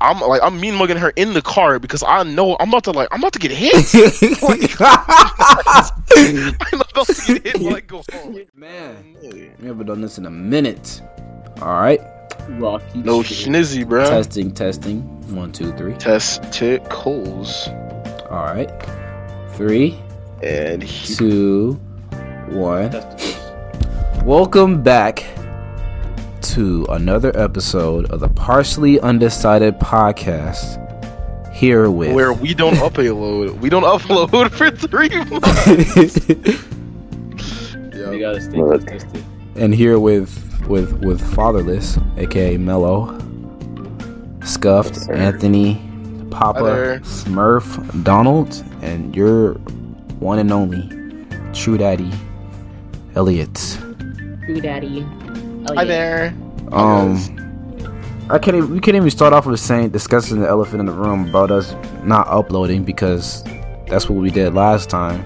I'm like I'm mean mugging her in the car because I know I'm about to like I'm about to get hit. I'm about to get hit when I go home. Man, we haven't done this in a minute. All right, Rocky. No shit. schnizzy, bro. testing, testing. One, two, three. Test tickles. All right, three, And he, two, one. Testicles. Welcome back to another episode of the Partially Undecided podcast. Here with where we don't upload, we don't upload for three months. You Yeah. gotta stay consistent. and here with with with Fatherless, aka Mello, Scuffed, Yes. Anthony, Hi Papa. Smurf, Donald, and your one and only True Daddy, Elliot. True Daddy. Oh, Hi there. Um, I can't. Even, we can't even start off with saying discussing the elephant in the room about us not uploading because that's what we did last time,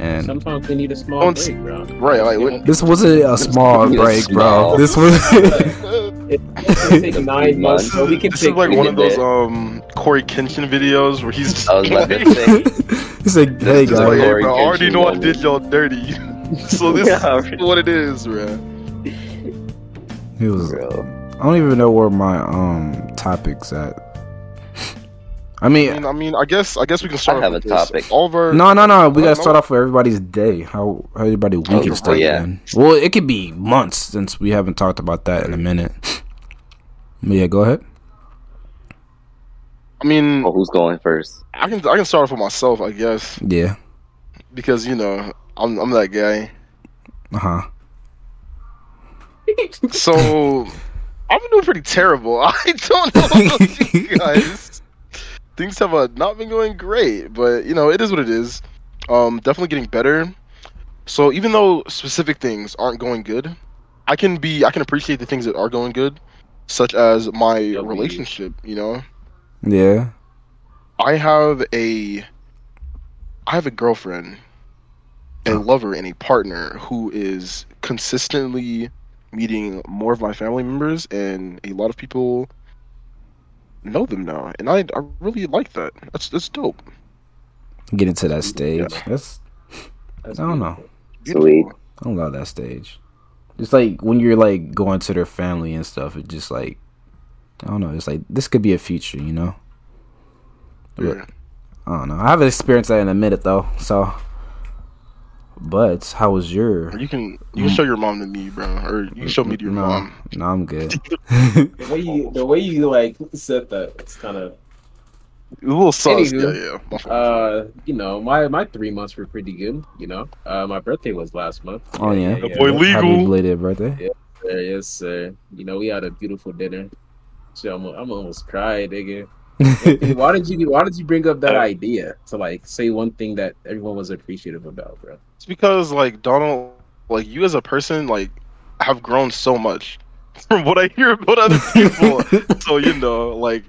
and Sometimes we need a small Don't break, bro. Right, like what, this wasn't a small be a break, bro. small- This was. It's gonna take nine months, so we can this is like one of those it. um Cory Kenshin videos where he's just I was about like. He's like, hey He's like, guys. hey, bro, I already Kenshin know I did y'all dirty. so this Yeah, is what it is, bro. He was. Bro. I don't even know where my um topics at. I I mean, mean, I mean, I guess, I guess we can start. I have with a this. topic. All of no, no, no. We gotta start know. off with everybody's day. How how everybody weekend Oh, started. yeah. then. Well, it could be months since we haven't talked about that in a minute. But yeah, go ahead. I mean, Oh, who's going first? I can, I can start off with myself, I guess, Yeah. because you know, I'm, I'm that guy. Uh huh. So I've been doing pretty terrible. I don't know about you guys. Things have uh, not been going great, but you know it is what it is. Um, definitely getting better. So even though specific things aren't going good, I can be I can appreciate the things that are going good, such as my Yeah, we- relationship. You know, Yeah. I have a I have a girlfriend, a lover, and a partner who is consistently meeting more of my family members, and a lot of people know them now, and I I really like that. That's that's dope. Getting to that stage. Yeah. That's That's I don't know. Sweet. I don't love that stage. It's like when you're like going to their family and stuff. It just like I don't know. It's like this could be a future, you know. Yeah. I don't know. I haven't experienced that in a minute though. So, but how was your? You can you can show your mom to me, bro, or you can show me to your no, mom. no, I'm good. The way you, the way you like said that, it's kind of. A little sus. Anywho, yeah, yeah. Uh, you know, my my three months were pretty good. You know, uh, my birthday was last month. Oh yeah, The boy legal. Happy belated birthday. Sir, yes, sir. You know, we had a beautiful dinner. So I'm, I'm almost cried, nigga. Why did you Why did you bring up that idea to like say one thing that everyone was appreciative about, bro? It's because like Donald, like you as a person, like have grown so much from what I hear about other people. so you know, like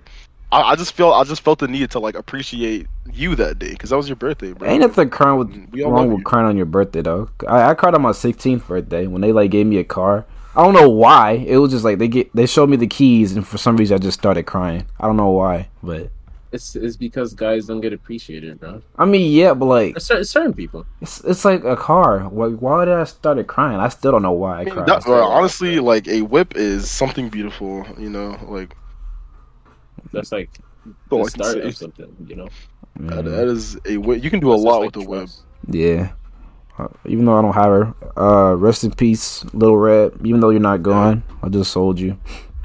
I, I just feel I just felt the need to like appreciate you that day because that was your birthday, bro. Ain't nothing crying with We all wrong with you. crying on your birthday though. I, I cried on my 16th birthday when they like gave me a car. I don't know why. It was just like they get they showed me the keys and for some reason I just started crying. I don't know why, but It's it's because guys don't get appreciated, bro. I mean yeah, but like Certain, certain people. it's it's like a car. Like why did I started crying? I still don't know why I I cried. that- honestly, like a whip is something beautiful. You know, like That's like all the I can start of something, you know. That- that is a whip. You can do a lot just with like a whip. Yeah. Uh, even though I don't have her, uh, rest in peace, Little Red. Even though you're not gone, I just sold you.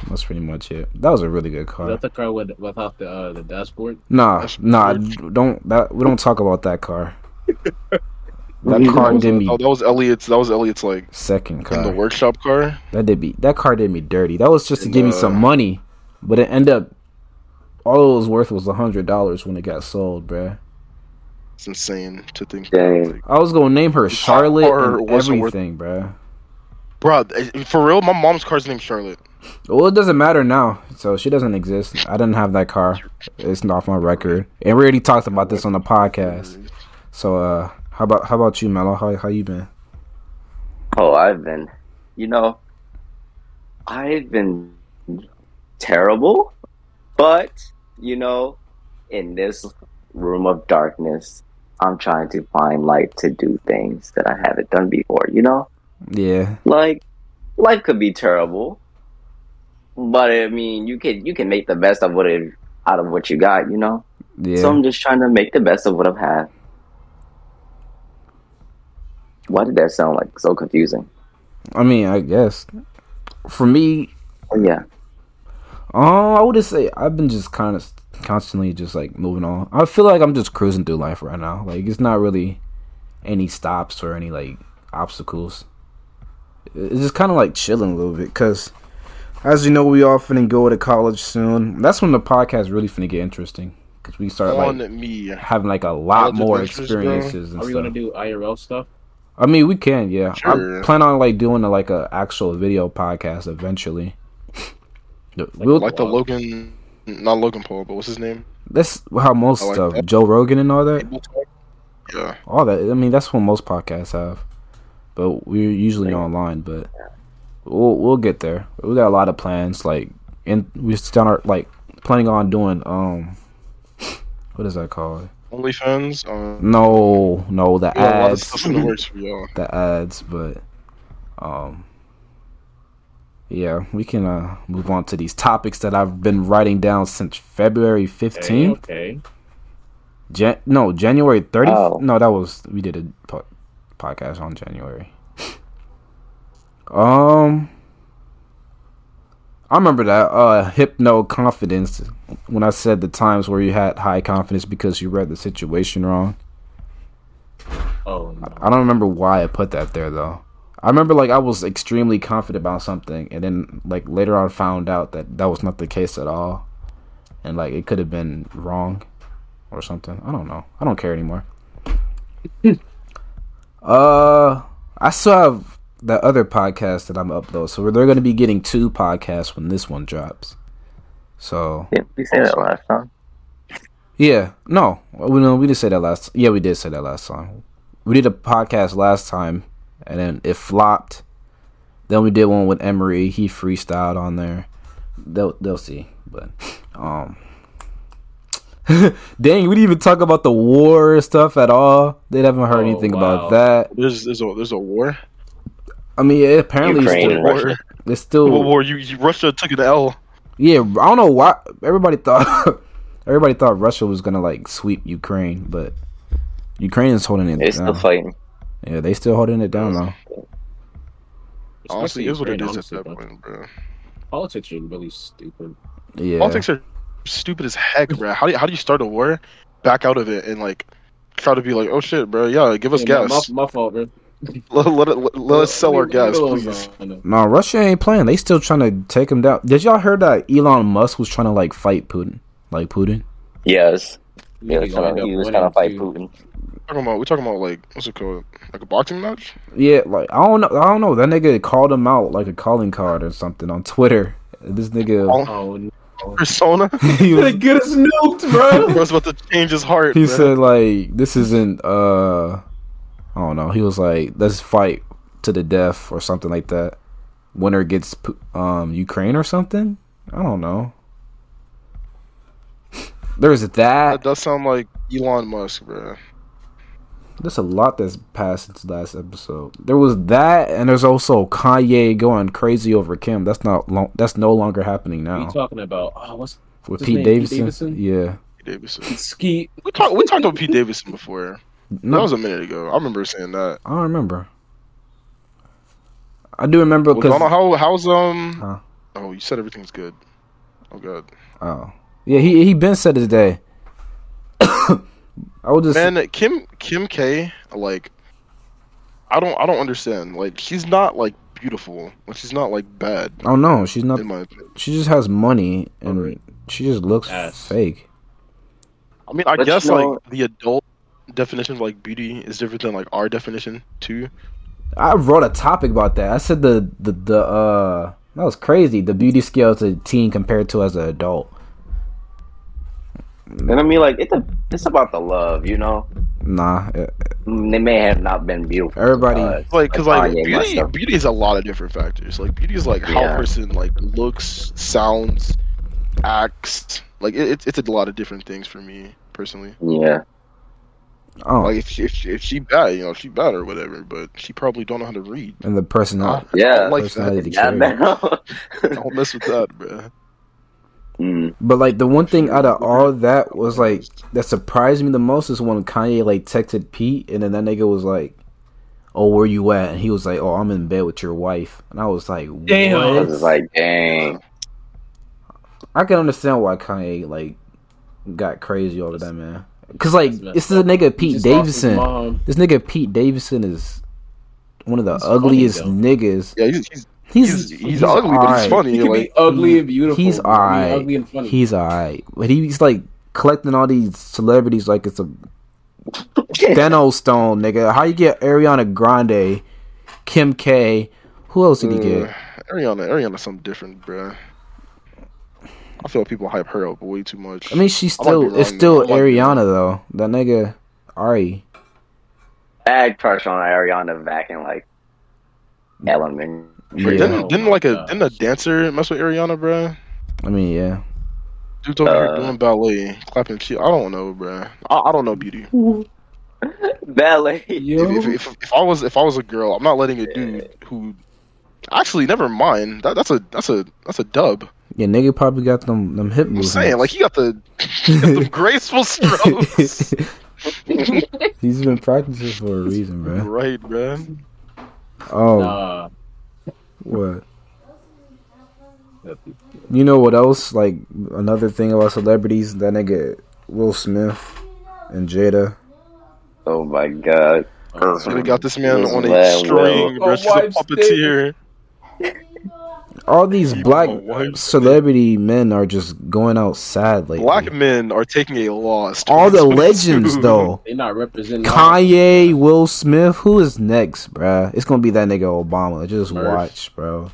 That's pretty much it. That was a really good Is car. that the car with without the uh, the dashboard? Nah, That's nah, don't that we don't talk about that car. that That car was, did me oh, that was Elliot's. That was Elliot's like second in the workshop car. That did me. That car did me dirty. That was just to And, give me uh, some money, but it ended up all it was worth was a hundred dollars when it got sold, bruh. It's insane to think. Dang. Like, I was gonna name her Charlotte or and wasn't worth- everything, bruh. bro, eh, for real, my mom's car's named Charlotte. Well, it doesn't matter now. So she doesn't exist. I didn't have that car. It's not off my record. And we already talked about this on the podcast. So uh how about how about you, Mello? How how you been? Oh, I've been, you know, I've been terrible. But you know, in this room of darkness, I'm trying to find light to do things that I haven't done before. You know, Yeah. like life could be terrible, but I mean, you can you can make the best of what it out of what you got. You know, Yeah. so I'm just trying to make the best of what I've had. Why did that sound like so confusing? I mean, I guess for me, yeah, Oh, I would just say I've been just kind of constantly just like moving on. I feel like I'm just cruising through life right now. Like it's not really any stops or any like obstacles. It's just kind of like chilling a little bit because, as you know, we all finna go to college soon. That's when the podcast really finna get interesting because we start On like me. having like a lot College more experiences and Are we stuff. gonna do IRL stuff? I mean, we can, yeah. Sure. I plan on like doing a, like a actual video podcast eventually. we'll, Like the Wow. Logan, not Logan Paul, but what's his name? That's how most like stuff. that. Joe Rogan and all that. Yeah. All that. I mean, that's what most podcasts have. But we're usually online. But we'll we'll get there. We got a lot of plans. Like, and we start like planning on doing um, what is that called? OnlyFans. Um, No, no, the yeah, of ads, the works for y'all. the ads. But um, yeah, we can uh move on to these topics that I've been writing down since February Okay, fifteenth. okay. Jan- no, January 30th. Oh. No, that was we did a po- podcast on January. um I remember that uh hypno confidence when I said the times where you had high confidence because you read the situation wrong. Oh no. I don't remember why I put that there though. I remember like I was extremely confident about something and then like later on found out that that was not the case at all. And like it could have been wrong or something. I don't know. I don't care anymore. uh I still have that other podcast that I'm upload. So they're going to be getting two podcasts when this one drops. So yeah, we said that last time. yeah, no, we no, we did say that last. Yeah, we did say that last time. We did a podcast last time, and then it flopped. Then we did one with Emery. He freestyled on there. They'll they'll see, but um, dang, we didn't even talk about the war stuff at all. They haven't heard Oh, anything wow. about that. There's there's a there's a war. I mean, yeah, apparently it's still, and Russia. War. it's still What war? You, you Russia took an L. Yeah, I don't know why everybody thought everybody thought Russia was gonna like sweep Ukraine, but Ukraine is holding it They're still fighting. Yeah, they still holding it down though. Honestly, Especially is what it Ukraine, is honestly, at that point, bro. Politics are really stupid. Yeah, Politics are stupid as heck, bro. How do you, how do you start a war, back out of it, and like try to be like, oh shit, bro, yeah, give us Yeah, my- gas. My, my fault, bro. let, let, let, let, us sell our Leave- leave gas, please. bro. no, Russia ain't playing. They still trying to take him down. Did y'all heard that Elon Musk was trying to like fight Putin, like Putin? Yes, yeah, gonna so end up he was trying to fight. Putin. Talking about we talking about like what's it called, like a boxing match? Yeah, like I don't know. I don't know. That nigga called him out like a calling card or something on Twitter. This nigga, Oh, Oh no. Persona. he was get us nuked, bro. Bro's about to change his heart. he bro. said like this isn't uh I don't know. He was like let's fight to the death or something like that. Winner gets um Ukraine or something. I don't know. There's that. that does sound like Elon Musk, bro. There's a lot that's passed since last episode. There was that, and there's also Kanye going crazy over Kim. That's not long. That's no longer happening What are now you talking about? Oh, what's with Pete name? Pete Davidson. Davidson? Yeah, Pete Davidson. Skeet? We talked we talked about Pete Davidson before. no, That was a minute ago. I remember saying that. I don't remember. I do remember Well, because Donald, how how's um? Huh? Oh, you said everything's good. Oh god, Oh, yeah. He he been said his day. I would just man, Kim Kim K, like, I don't I don't understand. Like, she's not like beautiful. Like, she's not like bad. oh no, she's not. In my opinion. She just has money and Alright. she just looks Ass. fake. I mean, I But guess you know- like the adult definition of like beauty is different than like our definition too. I wrote a topic about that. I said the the the uh that was crazy. The beauty scale as a teen compared to as an adult. And I mean, like it's a, it's about the love, you know. Nah, Mm, They may have not been beautiful. Everybody- uh, Like, cause like Kanye must beauty, beauty is a lot of different factors. Like, beauty is like how Yeah. a person like looks, sounds, acts. Like it, it's it's a lot of different things for me personally. Yeah. Oh, Like if she, if she, if she bad, you know, she bad or whatever, but she probably don't know how to read. and the person I, I Yeah. don't like that. Yeah, carry. man. Don't mess with that, bro. Mm. But like the one thing out of all that was like that surprised me the most is when Kanye like texted Pete and then that nigga was like, "Oh, where you at?" And he was like, "Oh, I'm in bed with your wife." And I was like, Damn. I was like, dang. I can understand why Kanye like got crazy all over that man. Cause like this is a nigga Pete just Davidson. This nigga Pete Davidson is one of the He's ugliest though. niggas. Yeah, he's he's, He's he's, he's, ugly, but he's funny. He can like be ugly and beautiful. He's alright. Ugly and funny. He's alright, but he's like collecting all these celebrities like it's a Thanos stone, nigga. How you get Ariana Grande, Kim K? Who else did he uh, get? Ariana, Ariana's something different, bro. I feel like people hype her up way too much. I mean, she's I might still it's still though. I might Ariana though. That nigga Ari. I had crush on Ariana back in like elementary. Yeah. didn't didn't like a gosh. didn't a dancer mess with Ariana, bro? I mean, yeah. Dude's over here Uh, doing ballet, clapping shit. I don't know, bro. I, I don't know beauty. Ballet. If, if, if, if I was if I was a girl, I'm not letting a dude who actually never mind. That, that's a that's a that's a dub. Yeah, nigga probably got them them hip I'm moves. saying like he got the he got the graceful strokes. He's been practicing for a reason, bro. right, bro. Oh, Nah. What? You know what else? Like another thing about celebrities, that nigga Will Smith and Jada. Oh my god. Should have got this man on a string, will. bro. She's a A wife's puppeteer. All these Keep black celebrity men are just going out sad lately. Black men are taking a loss. All the legends though. They're not representing. Kanye, Will Smith, who is next, bruh? It's gonna be that nigga Obama. Just Murph. watch, bro.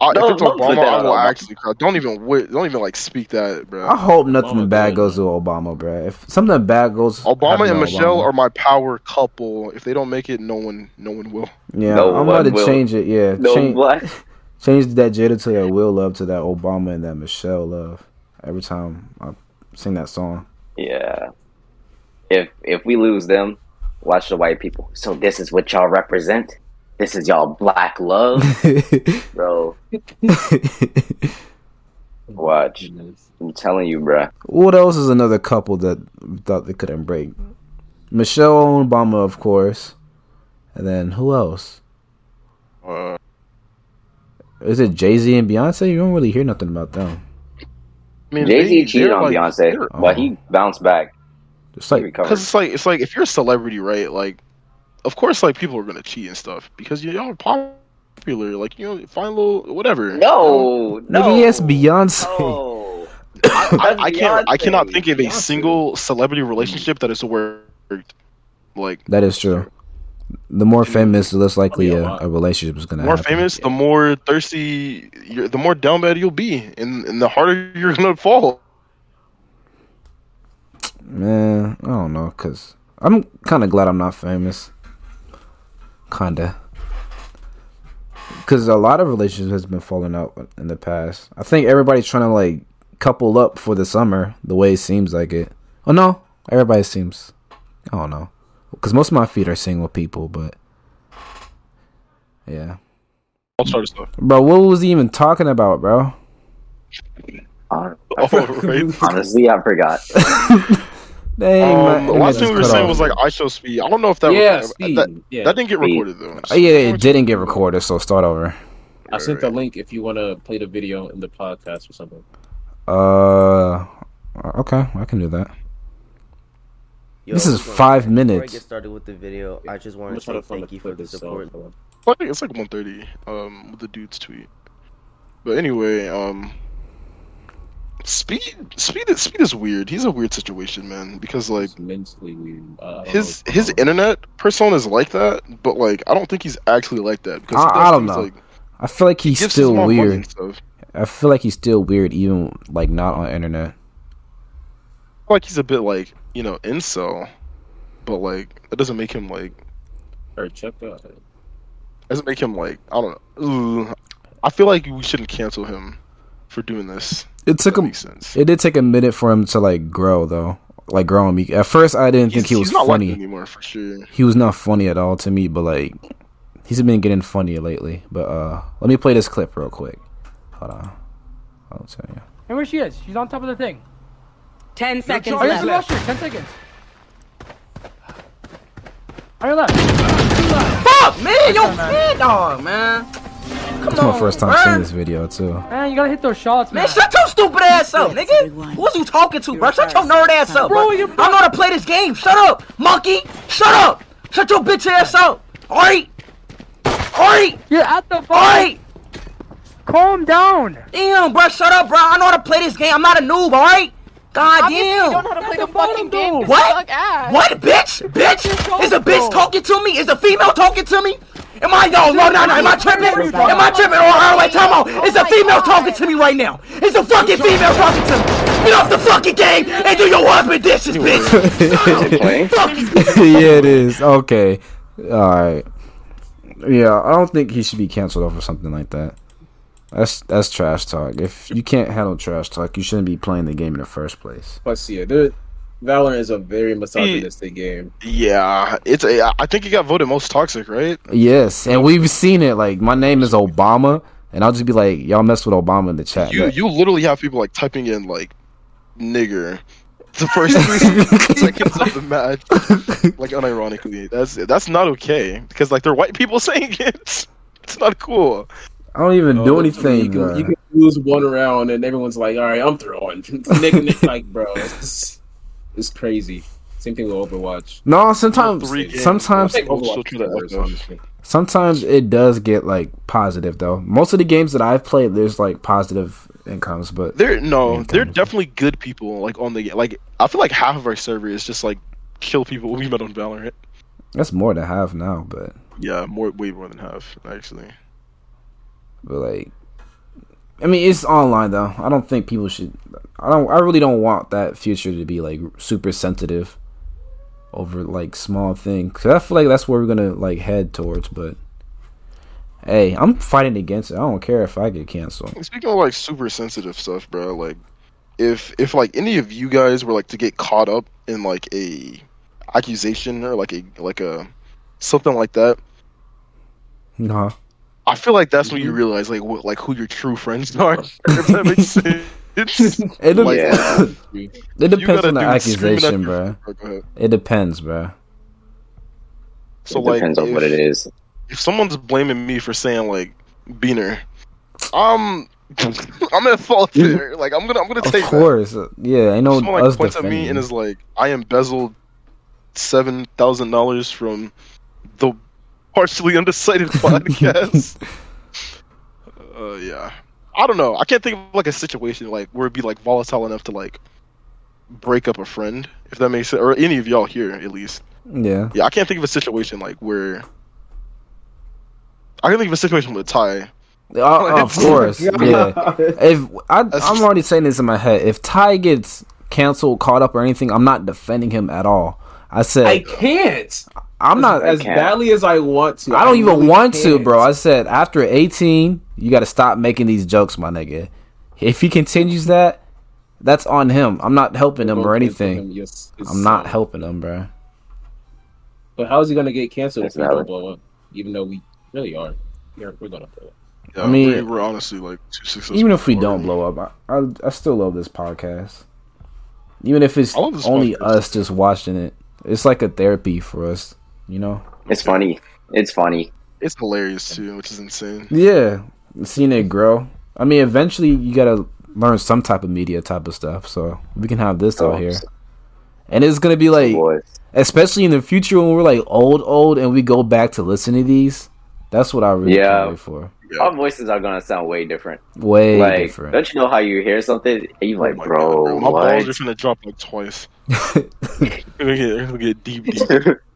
Uh, if Don't- it's Obama, that I will Obama. actually cry. Don't even don't even like speak that, bro. I hope nothing Obama bad good, goes to Obama, bruh. If something bad goes, Obama and Michelle Obama- are my power couple. If they don't make it, no one, no one will. Yeah, No I'm about to will. change it. Yeah, No change, black. change that Jada to that Will love to that Obama and that Michelle love. Every time I sing that song. Yeah. If if we lose them, watch the white people. So this is what y'all represent. This is y'all black love, bro. Watch. I'm telling you, bruh. what else is another couple that thought they couldn't break? Michelle and Obama, of course, and then who else? Uh, Is it Jay Z and Beyonce? You don't really hear nothing about them. I mean, Jay Z cheated on like- Beyonce, Oh. but he oh. bounced back. It's like. Because it's like it's like if you're a celebrity, right? Like, of course, like people are gonna cheat and stuff because y- y'all are popular. Like, you know, find a little whatever. No, no. nigga, yes, Beyonce. No. I, I, I can't. I cannot think of a Beyonce. single celebrity relationship that has worked. Like That is true. The more famous, the less likely a, a relationship is gonna happen. The more happen. famous, the more thirsty, you're, the more down bad you'll be, and, and the harder you're gonna fall. Man, I don't know, cause I'm kind of glad I'm not famous. Kinda, cause a lot of relationships has been falling out in the past. I think everybody's trying to like couple up for the summer. The way it seems like it. Oh no, everybody seems. I don't know, cause most of my feet are single people, but yeah, All sort of stuff. bro. What was he even talking about, bro? Uh, Oh, honestly, I forgot. Dang, Um, my the last thing we were saying off. was like IShowSpeed. I don't know if that yeah, was, speed. that, yeah. that didn't get Speed. recorded though. Oh, yeah, it didn't get recorded, so start over. I sent the link if you want to play the video in the podcast or something. Uh, okay, I can do that. Yo, This is before- five Before I minutes. get started with the video, I just I'm want gonna say thank you for the support. I think it's like 1:30 um with the dude's tweet. But anyway, um Speed Speed is Speed is weird. He's a weird situation, man, because like It's mentally weird. Uh, his his internet persona is like that, but like I don't think he's actually like that because I- I don't know. Like, I feel like he's gives his still weird. I feel like he's still weird, even like not on internet. I feel like he's a bit like you know incel, but like that doesn't make him like Or check out. doesn't make him like I don't know. Ooh, I feel like we shouldn't cancel him for doing this. It took him. sense. It did take a minute for him to like grow though, like grow on me. At first, I didn't think He's, he was not funny. anymore for sure. he was not funny at all to me, but like he's been getting funnier lately. But uh let me play this clip real quick. Hold on. I'll tell you. And where she is? She's on top of the thing. 10 seconds Oh, here's the left. 10 seconds. On your left. Fuck, man, yo, man, dog, man. Come It's on, my first time bruh. seeing this video too. Man, you gotta hit those shots, man. Man, shut your stupid ass up, nigga. Who's you talking to, bro? Shut your nerd ass up, bro. Bro, you- I know how to play this game. Shut up, monkey. Shut up. Shut your bitch ass up. All right. All right. You're at the All ball. Calm down. Damn, bro. Shut up, bro. I know how to play this game. I'm not a noob. All right. God Obviously, you don't know damn. how to play the the fucking game. What? Suck ass. What, bitch? Bitch? Is a bitch talking to me? Is a female talking to me? Am I no no no no? Am I tripping? Am I tripping? Oh, oh wait, time out. Oh is a female talking to me right now? Is a fucking female talking to me? Get off the fucking game and do your husband dishes, bitch. Is it playing? Fuck you. yeah, it is. Okay. All right. Yeah, I don't think he should be canceled over something like that. That's that's trash talk. If you can't handle trash talk, you shouldn't be playing the game in the first place. Plus, yeah, the Valorant is a very misogynistic game. Yeah, it's a. I think he got voted most toxic, right? Yes, and we've seen it. Like my name is Obama, and I'll just be like, y'all mess with Obama in the chat. You But- you literally have people like typing in like nigger the first three seconds of the match, like unironically. That's that's not okay because like they're white people saying it. It's not cool. I don't even oh, do anything. You can, you can lose one round and everyone's like, "All right, I'm throwing." Nick, Nick, like, bro, it's, it's crazy. Same thing with Overwatch. no, sometimes, sometimes, I think Also Overwatch true is that worse, echo. honestly. sometimes it does get like positive though. Most of the games that I've played, there's like positive incomes, but They're no, Yeah, they're definitely good people. Like on the like I feel like half of our server is just like kill people we met on Valorant. that's more than half now. But Yeah, more, way more than half actually. But like, I mean, it's online though. I don't think people should. I don't. I really don't want that future to be like super sensitive over like small things. Cause I feel like that's where we're gonna like head towards. But hey, I'm fighting against it. I don't care if I get canceled. Speaking of like super sensitive stuff, bro, like if if like any of you guys were like to get caught up in like a accusation or like a like a something like that, Nah. I feel like that's when you realize like what like who your true friends are. if that makes sense. It, de- Like, Yeah. it depends on the do it screaming at accusation, bro. Go. It depends, bro. So it like depends on if, what it is. if someone's blaming me for saying like Beaner, um I'm at fault there. Like I'm gonna I'm gonna Of take that. course, uh, yeah. I know someone like us points at me and is like, "I embezzled seven thousand dollars from the partially undecided podcast." uh, yeah, I don't know. I can't think of like a situation like where it'd be like volatile enough to like break up a friend, if that makes sense, or any of y'all here at least. yeah. Yeah, I can't think of a situation like where. I can think of a situation with Ty. Uh, of course, yeah. If I, I'm already saying this in my head, if Ty gets canceled, caught up, or anything, I'm not defending him at all. I said I can't. I'm not. as can't. badly as I want to. I don't even really want to, can't. bro. I said after 18, you got to stop making these jokes, my nigga. If he continues that, that's on him. I'm not helping him or anything. Yes, it's, I'm not helping him, bro. But how is he gonna get canceled if That's we don't blow up? Even though we really are. We're, we're gonna blow up. Yeah, I mean- we, we're honestly like two successful. Even if we before. don't blow up, I, I, I still love this podcast. Even if it's I love this only podcast. us just watching it, it's like a therapy for us, you know. It's funny. It's funny. it's hilarious too, which is insane. Yeah, seeing it grow. I mean, eventually you gotta learn some type of media type of stuff, so we can have this Oh, out here, and it's gonna be like, boys. especially in the future when we're like old, old, and we go back to listen to these. That's what I really Yeah. can't wait for. Our voices are gonna sound way different. Way like, different. don't you know how you hear something and you Oh like, my bro, God, my what? balls are gonna drop like twice. We're get, we're get deep, deep.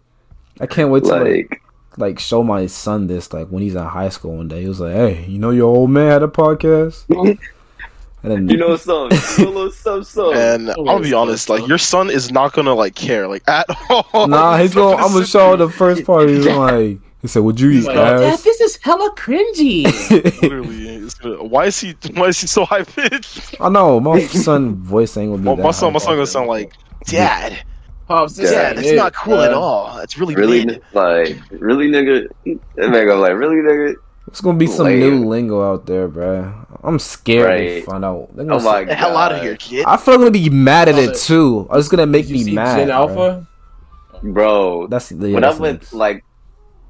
I can't wait to like, like, like show my son this like when he's in high school one day. He was like, "Hey, you know your old man had a podcast," and then you know some, you know some, some. And I'll be honest, like your son is not gonna like care, like at all. Nah, he's not going. I'm gonna show there- the first part. He's like, He said, "Would you eat Like, Dad, this is hella cringy. Literally, it's gonna, why is he? Why is he so high pitched? I know my son voice ain't gonna be My, that my son, my son gonna sound like, Dad. Pops, this Yeah, ain't Dad, it's not cool at all. It's really, Really, mid. like, really, nigga. That man go like, really, nigga. It's gonna be some Lame. new lingo out there, bro. I'm scared Right. to find out. They're Oh gonna my Get the hell out of here, kid. I feel like I'm gonna be mad at Oh, it too. It's gonna make Did you me see mad. Gen. Alpha? bro. That's yeah, when I'm with like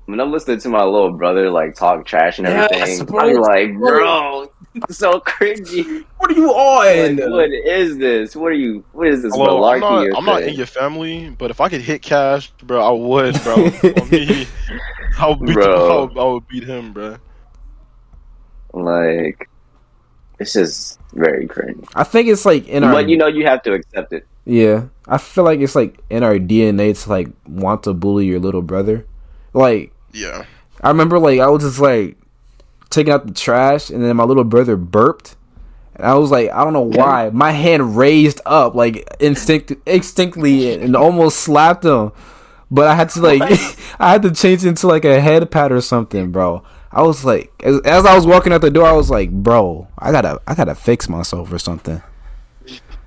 when I'm listening to my little brother like talk trash and Yes, everything, bro. I'm like, bro, it's so cringy. What are you on? Like, what is this? What are you? What is this Hello, I'm not, I'm not in your family, but if I could hit cash, bro, I would, bro. Me, I would beat, Bro. I would, I would beat him, bro. Like, it's just very cringe. I think it's like in our But you know, you have to accept it. yeah. I feel like it's like in our DNA to like want to bully your little brother. Like Yeah. I remember like I was just like taking out the trash and then my little brother burped. And I was like, I don't know why. My hand raised up like instinct instinctly and almost slapped him. But I had to like I had to change into like a head pat or something, bro. I was like as, as I was walking out the door, I was like, bro, I gotta I gotta fix myself or something.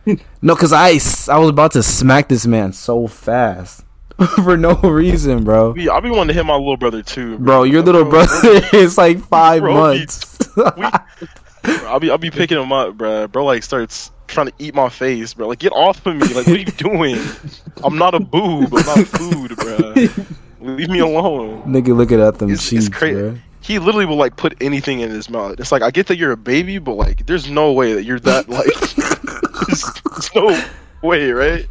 no, cause I, I was about to smack this man so fast for no reason, bro. I'll be wanting to hit my little brother too, Bro, your little brother is like five Bro, months. I'll be I'll be picking him up, bro. Bro, like starts trying to eat my face, bro. Like get off of me! Like what are you doing? I'm not a boob. I'm not food, bro. Leave me alone. Nigga looking at them It's, it's cheeks, crazy. bro. He literally will like put anything in his mouth. It's like I get that you're a baby, but like there's no way that you're that like. there's, there's no way, right?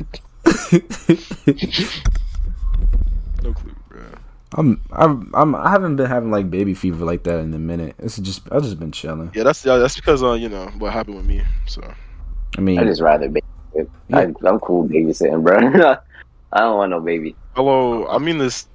No clue, bro. I'm, I'm, I'm, I haven't been having like baby fever like that in a minute. It's just, I've just been chilling. Yeah, that's yeah, that's because uh you know what happened with me. So I mean, I just rather babysit. I, I'm cool babysitting, bro. I don't want no baby. hello, I mean this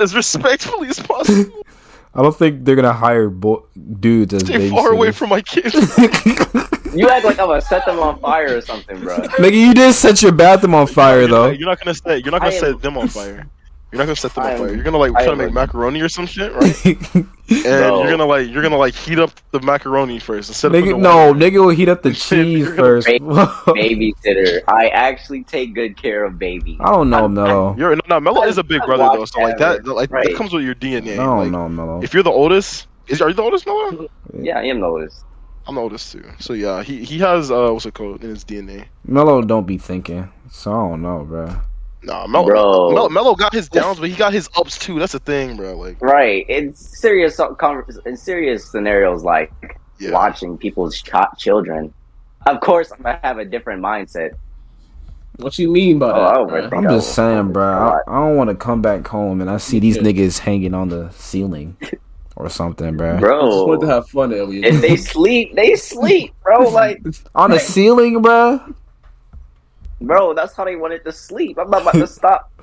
as respectfully as possible. I don't think they're gonna hire bo- dudes as Stay far away from my kids. You act like I'm gonna set them on fire or something, bro. Nigga, you did set your bathroom on fire you're, though. not, you're not gonna set. You're not gonna I set am- them on fire. You're not gonna set them I on am- fire. You're gonna like try to make macaroni or some shit, right? And Bro. you're gonna like you're gonna like heat up the macaroni first instead of Nigga, putting the no, water. nigga will heat up the cheese first. ba- Babysitter. I actually take good care of babies. I don't know, Mello. You're no, no Mello is a big brother though, so like that ever. like that comes with your DNA. I don't like, know, Mello. If you're the oldest, is are you the oldest, Mello? Yeah, I am the oldest. I'm the oldest too. So yeah, he he has uh what's it called in his DNA. Mello don't be thinking. So I don't know, bro. Nah, Mello, Bro. Mello, Mello got his downs, but he got his ups too. That's the thing, bro. Like, Right. In serious in serious scenarios like yeah, watching people's ch- children, of course I'm gonna have a different mindset. What you mean by Oh, I that? overthink bruh? I'm just will- saying, bro. I, I don't want to come back home and I see these niggas hanging on the ceiling or something, bro. I just wanted to Bro, have fun, Elliot. if they sleep, they sleep, bro. Like, On the ceiling, bro. Bro, that's how they wanted to sleep. I'm not about to stop.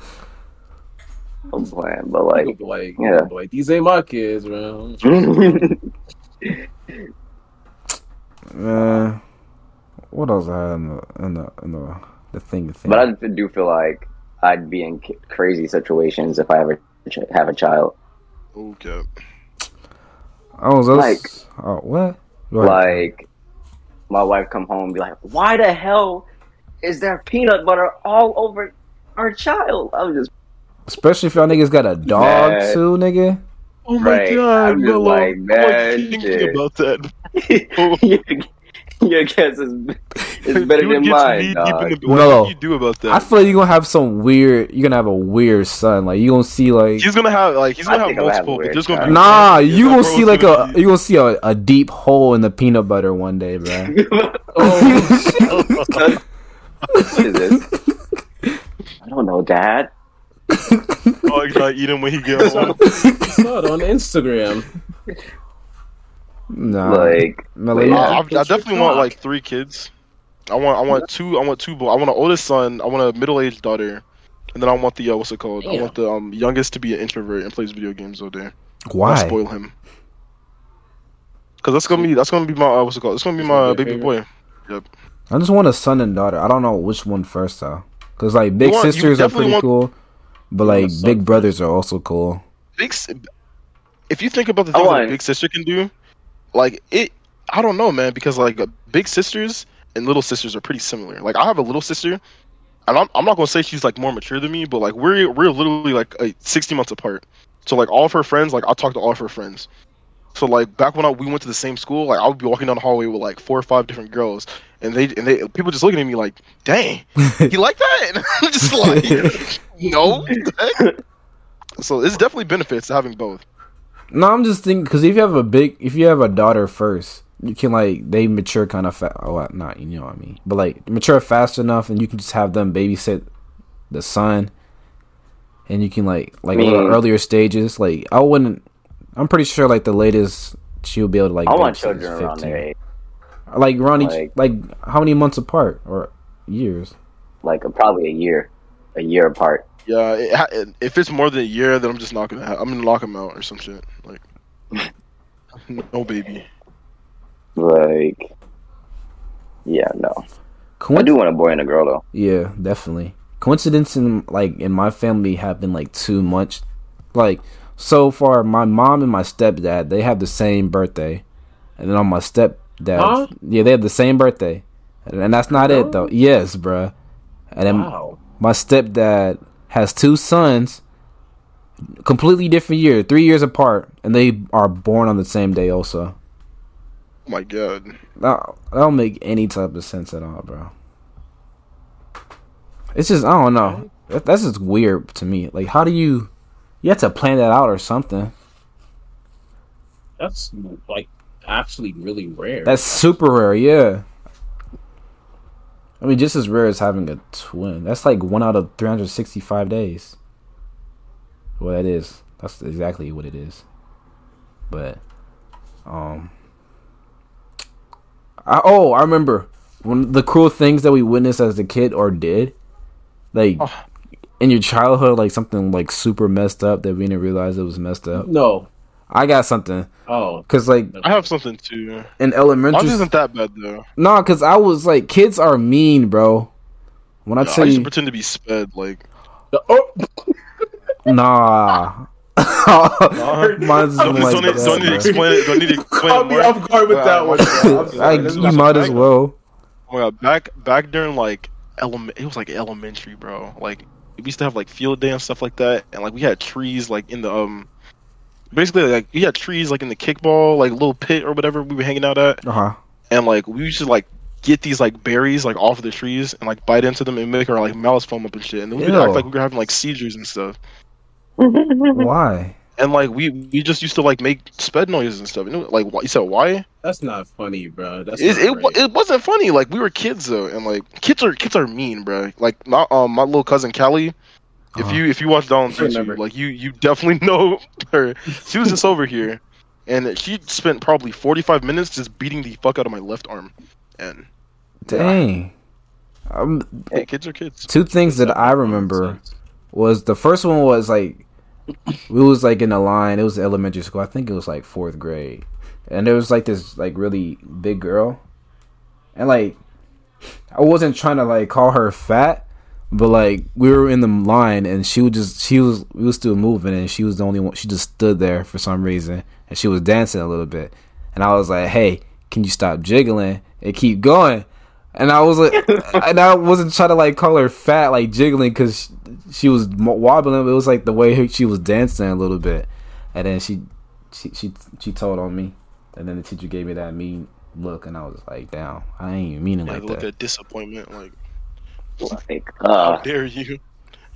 I'm playing, but like, like, like, yeah. like, these ain't my kids, bro. Man, uh, what else I had in the in the in the the thing? The thing. but I do feel like I'd be in crazy situations if I ever ch- have a child. okay. I was just, like- oh what? Like, my wife come home and be like, "Why the hell is there peanut butter all over our child?" I'm just Especially if y'all niggas got a dog Man. too, nigga. Oh my Right, god, I'm just Mello. like, I'm man, thinking shit. about that. your, your guess is, is better than mine, knee deep dog. What Mello. do you do about that? I feel like you're gonna have some weird. You're gonna have a weird son. Like you gonna see like. he's gonna have like he's gonna have I'm have multiple, a but weird there's gonna be. Nah, Yeah, you that gonna see like a gonna be- you gonna see a, a deep hole in the peanut butter one day, bro. Oh, what is this? I don't know, Dad. Oh, he's not eating when he get home. I saw it on Instagram. Nah, Like, Mello, Wait, Uh, Yeah. I, I definitely want like three kids. I want I want two I want two boys. I want an oldest son. I want a middle aged daughter, and then I want the uh, what's it called? I want the um youngest to be an introvert and plays video games all day. I'll why? spoil him. Cause that's gonna be that's gonna be my uh, what's it called? It's gonna be That's my gonna be baby your boy. I just want a son and daughter. I don't know which one first though, because like big want- sisters are pretty want- cool, but like son big first. brothers are also cool. big. If you think about the I things that a big sister can do, like it, I don't know, man, because like uh, big sisters and little sisters are pretty similar. Like I have a little sister, and I'm, I'm not gonna say she's like more mature than me, but like we're we're literally like uh, 60 months apart. So like all of her friends, like I talk to all of her friends. So like back when I, we went to the same school, like I would be walking down the hallway with like four or five different girls, and they and they people just looking at me like, "Dang, you like that?" And I'm just like, "No." what the heck?" So it's definitely benefits to having both. No, I'm just thinking because if you have a big, if you have a daughter first, you can like they mature kind of fast. Oh, not you know what I mean, but like mature fast enough, and you can just have them babysit the son, and you can like like a little earlier stages. Like I wouldn't. I'm pretty sure like the latest she'll be able to like. I want babysit is children around 15. their age, Like Ronnie, Like- like how many months apart or years? like uh, probably a year, a year apart. Yeah, it, if it's more than a year, then I'm just not gonna. Ha- I'm gonna lock him out or some shit. Like, no baby. Like, yeah, no. I do want a boy and a girl though. Yeah, definitely. Coincidence in like in my family have been like too much. Like so far, my mom and my stepdad they have the same birthday, and then on my stepdad, Huh? yeah, they have the same birthday, and, and that's not it though. Yes, bruh. And then Wow. my stepdad has two sons, completely different year, three years apart, and they are born on the same day also. Oh my god. That, that don't make any type of sense at all, bro. It's just I don't know. That, that's just weird to me. Like, how do you? You have to plan that out or something. That's like actually really rare. That's super rare, yeah. I mean, just as rare as having a twin. That's like one out of three hundred sixty-five days. Well, that is. That's exactly what it is. But, um, I, oh, I remember when the cruel things that we witnessed as a kid or did, like Oh. in your childhood, like something like super messed up that we didn't realize it was messed up. no. I got something Oh, because like I have something too. in elementary, Mine isn't that bad though. no, because I was like, kids are mean, bro. When I Yeah, I tell used to you, pretend to be sped. Like, oh, nah. Mine's don't, like don't, need, that, don't need to explain it. Don't need to explain caught it me more. off guard with that one. I'm I, sorry. That's you might as well. Oh my god, back back during like element, it was like elementary, bro. Like we used to have like field day and stuff like that, and like we had trees like in the um, basically like we had trees like in the kickball like little pit or whatever we were hanging out at, Uh huh. and like we used to like get these like berries like off of the trees and like bite into them and make our like mouths foam up and shit, and then we would act like we were having like seizures and stuff. Why? And like we we just used to like make sped noises and stuff. You know, like wh- you said why? That's not funny, bro. That's It, not it, right. it wasn't funny. Like we were kids though, and like kids are kids are mean, bro. Like my um my little cousin Callie. If Uh-huh. you if you watch Down I remember. like you you definitely know her. She was just over here, and she spent probably forty five minutes just beating the fuck out of my left arm. And Dang. Um, hey, kids are kids. two things that I remember was the first one was like we was like in a line. It was elementary school. I think it was like fourth grade, and there was like this like really big girl, and like I wasn't trying to like call her fat, but like we were in the line, and she was just she was we was still moving, and she was the only one. She just stood there for some reason, and she was dancing a little bit, and I was like, "Hey, can you stop jiggling and keep going?" And I was like, and I wasn't trying to like call her fat, like jiggling, because she was mo- wobbling. It was like the way she was dancing a little bit, and then she, she, she, she told on me, and then the teacher gave me that mean look, and I was like, damn, I ain't even meaning Yeah, like look that. at disappointment. Like Like, how uh, dare you?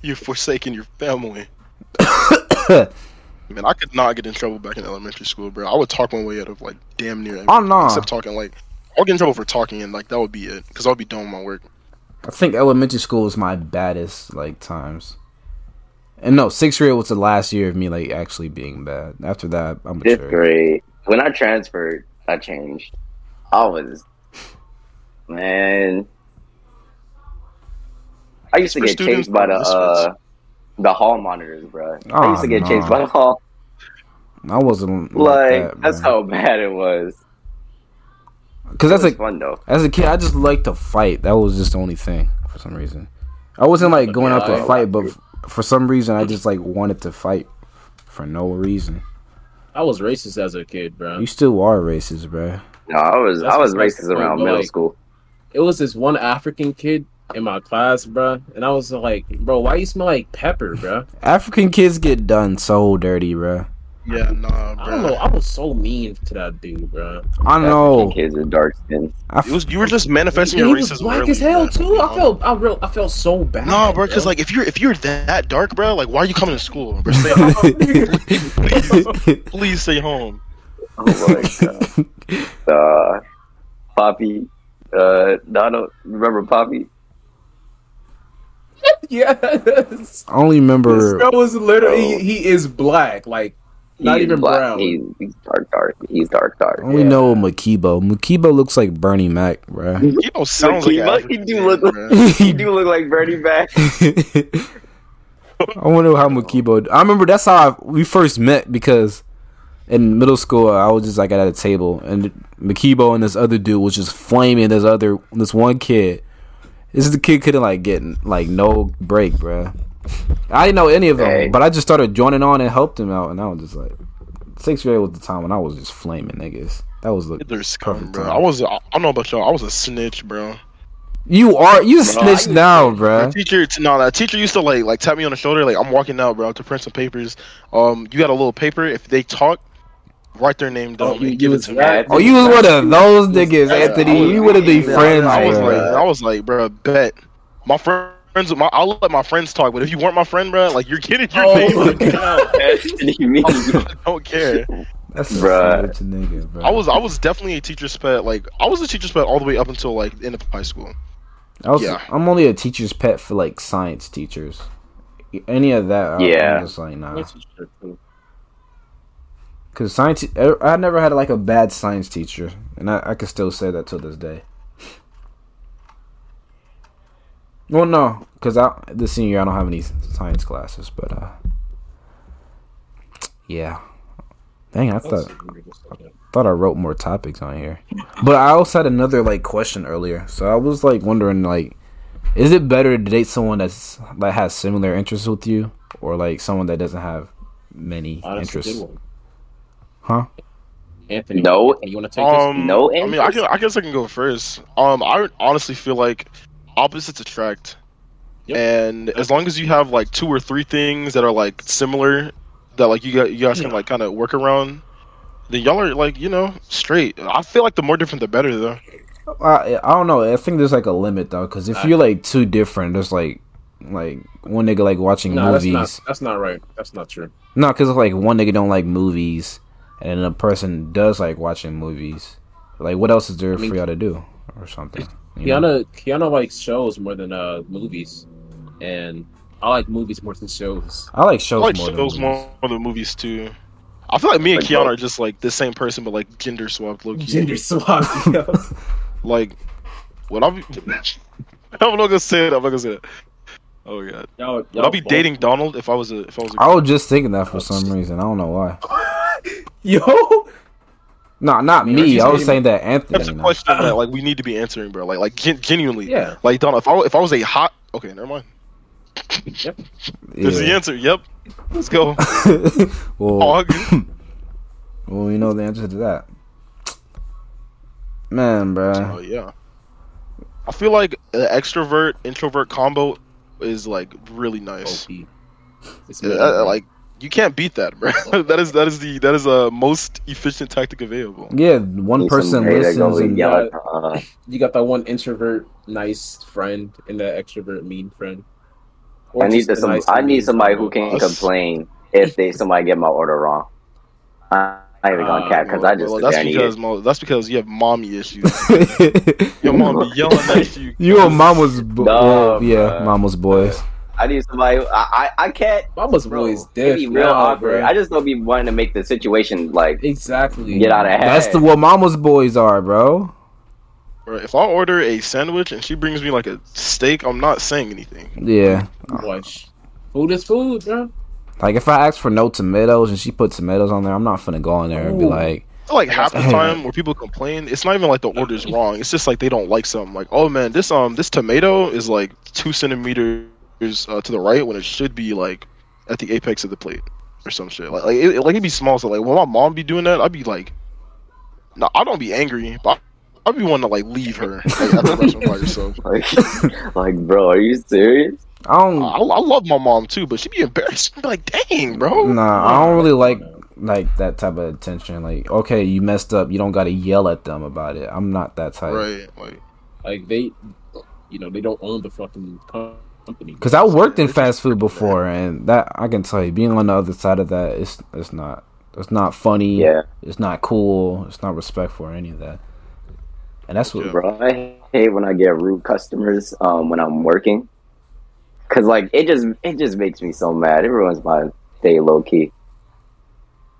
You're forsaking your family. Man, I could not get in trouble back in elementary school, bro. I would talk my way out of like damn near everything, Oh, no. except talking. Like I'll get in trouble for talking, and like that would be it, because I'll be done with my work. I think elementary school was my baddest like times. And no, sixth grade was the last year of me like actually being bad. After that, I'm fifth mature. grade. When I transferred, I changed. I was, man. I used to get students chased by the uh, the hall monitors, bro. I used to get no. chased by the hall. I wasn't Like like, that, that's how bad it was. because that's like fun though. As a kid, I just liked to fight. That was just the only thing for some reason. I wasn't like going out to Yeah, fight, but f- for some reason, I just like wanted to fight for no reason. I was racist as a kid, bro. You still are racist, bro. No, I was That's I was racist around but, middle like- school. It was this one African kid in my class, bro, and I was like, bro, why you smell like pepper, bro? African kids get done so dirty, bruh. Yeah, nah, I don't know. I was so mean to that dude, bro. I know. African kids with dark skin. I was you were just manifesting he your was racism. black early, as hell man. too. I felt, I real, I felt so bad. No, bro, because like if you're if you're that dark, bro, like why are you coming to school? Bro, stay home. Please stay home. Oh my god. uh, Poppy. Uh, Donald. Remember Poppy? yes. I only remember. That was literally he, he is black, like not even black. brown. He's, he's dark, dark. He's dark, dark. I only know Makibo. Makibo looks like Bernie Mac, bruh. You know, sounds like He an look- African he do look- bro. He do look like Bernie Mac. I wonder how Makibo. I remember that's how I, we first met because in middle school I was just like at a table and Makibo and this other dude was just flaming this other this one kid. This is the kid couldn't like get like no break, bruh. I didn't know any of them, Hey. but I just started joining on and helped him out, and I was just like, sixth grade was the time when I was just flaming niggas. That was the They're scum, perfect bro. time. I was I don't know about y'all. I was a snitch, bro. You are you Bro, snitch now, My bruh. teacher, no, that teacher used to like like tap me on the shoulder, like I'm walking out, bro, to print some papers. Um, you got a little paper. If they talk, write their name down Oh, you- you give it was to me. Oh, you was one of those niggas, Yeah, Anthony. was- You would have been friends, I was bruh. like, I was like, bro, bet my friends. with My, I'll let my friends talk, but if you weren't my friend, bro, like you're getting your Oh name. my god. Anthony, me. I don't care. That's a Bruh. savage nigga, bro. I was I was definitely a teacher's pet. Like I was a teacher's pet all the way up until like end of high school. I was, yeah. I'm only a teacher's pet for like science teachers. Any of that, Yeah. I'm just like nah. That's true, too. Because science, I never had like a bad science teacher, and I, I can still say that to this day. Well, no, because I this senior year I don't have any science classes, but uh, yeah. Dang, I thought thought I wrote more topics on here, but I also had another like question earlier. So I was like wondering, like, is it better to date someone that's that has similar interests with you, or like someone that doesn't have many good interests? One. Huh? Anthony, No. Anthony, you want to take this? Um, No I mean, I can I guess I can go first. Um, I honestly feel like opposites attract, Yep. and as long as you have like two or three things that are like similar, that like you got you guys can like kind of work around, then y'all are like you know straight. I feel like the more different the better though. I I don't know. I think there's like a limit though, because if I- you're like too different, there's like like one nigga like watching No, that's movies. not. That's not right. That's not true. No, because like one nigga don't like movies, and a person does like watching movies. Like, what else is there I mean- for y'all to do or something? you know? Kiana, Kiana likes shows more than uh movies, and I like movies more than shows. I like shows I shows like more than shows movies. more than movies too. I feel like me and Like Kiana both. are just like the same person, but like gender swapped, low key. Gender swap. yo. Like, what I'm. I'm not gonna say it. I'm not gonna say it. Oh god. Y'all, y'all I be both- dating Donald if I was a if I was a I was just thinking that for some reason. I don't know why. Yo, No, not me. she's I was saying that Anthony. That's a no. question that like we need to be answering, bro. Like like gen- genuinely. yeah. Like Donald, if I if I was a hot okay, never mind. Yep. There's the answer. Yep. Let's go. well, Hog. well, we know the answer to that. Man, Oh bruh. yeah. I feel like the extrovert introvert combo is like really nice. OP. It's Uh, me, uh, like you can't beat that, bro. that is that is the that is a most efficient tactic available. Yeah, one Need person listens and yell at, uh, you got that one introvert nice friend and that extrovert mean friend. Or I need just some. nice I need somebody who can Us. complain if they somebody get my order wrong. I I ain't even gonna Uh, cap because Well, I just well, that's there and eat because mo- that's because you have mommy issues. Your mom be yelling at you. you a mama's boy. No, yeah, bruh. mama's boys. I need somebody. I I, I can't. Mama's Bro, boys it deaf. be real now, awkward. bro. I just don't be wanting to make the situation like exactly. get out of hand. That's the what mama's boys are, bro. Bro, if I order a sandwich and she brings me like a steak, I'm not saying anything. Yeah. Watch. Food is food, bro. Like if I ask for no tomatoes and she put tomatoes on there, I'm not finna go in there and be like, I feel like half the time where people complain, it's not even like the order's wrong. It's just like they don't like something. Like, oh man, this um this tomato is like two centimeters uh, to the right when it should be like at the apex of the plate. or some shit. Like like it, like it'd be small. So like when my mom be doing that, I'd be like, no, I don't be angry, but I'd be wanting to like leave her like, at the by herself. Like, like, bro, are you serious? I don't. I, I love my mom too, but she'd be embarrassed. She'd be like, dang, bro. Nah, I don't really like like that type of attention. Like, okay, you messed up. You don't got to yell at them about it. I'm not that type. Right, like Like they, you know, they don't own the fucking com- company. Because I worked in fast food before, and that I can tell you, being on the other side of that, it's it's not it's not funny. Yeah. It's not cool. It's not respectful or any of that. And that's what. Bro, I hate when I get rude customers um, when I'm working. Cause like it just it just makes me so mad. Everyone's my stay low key.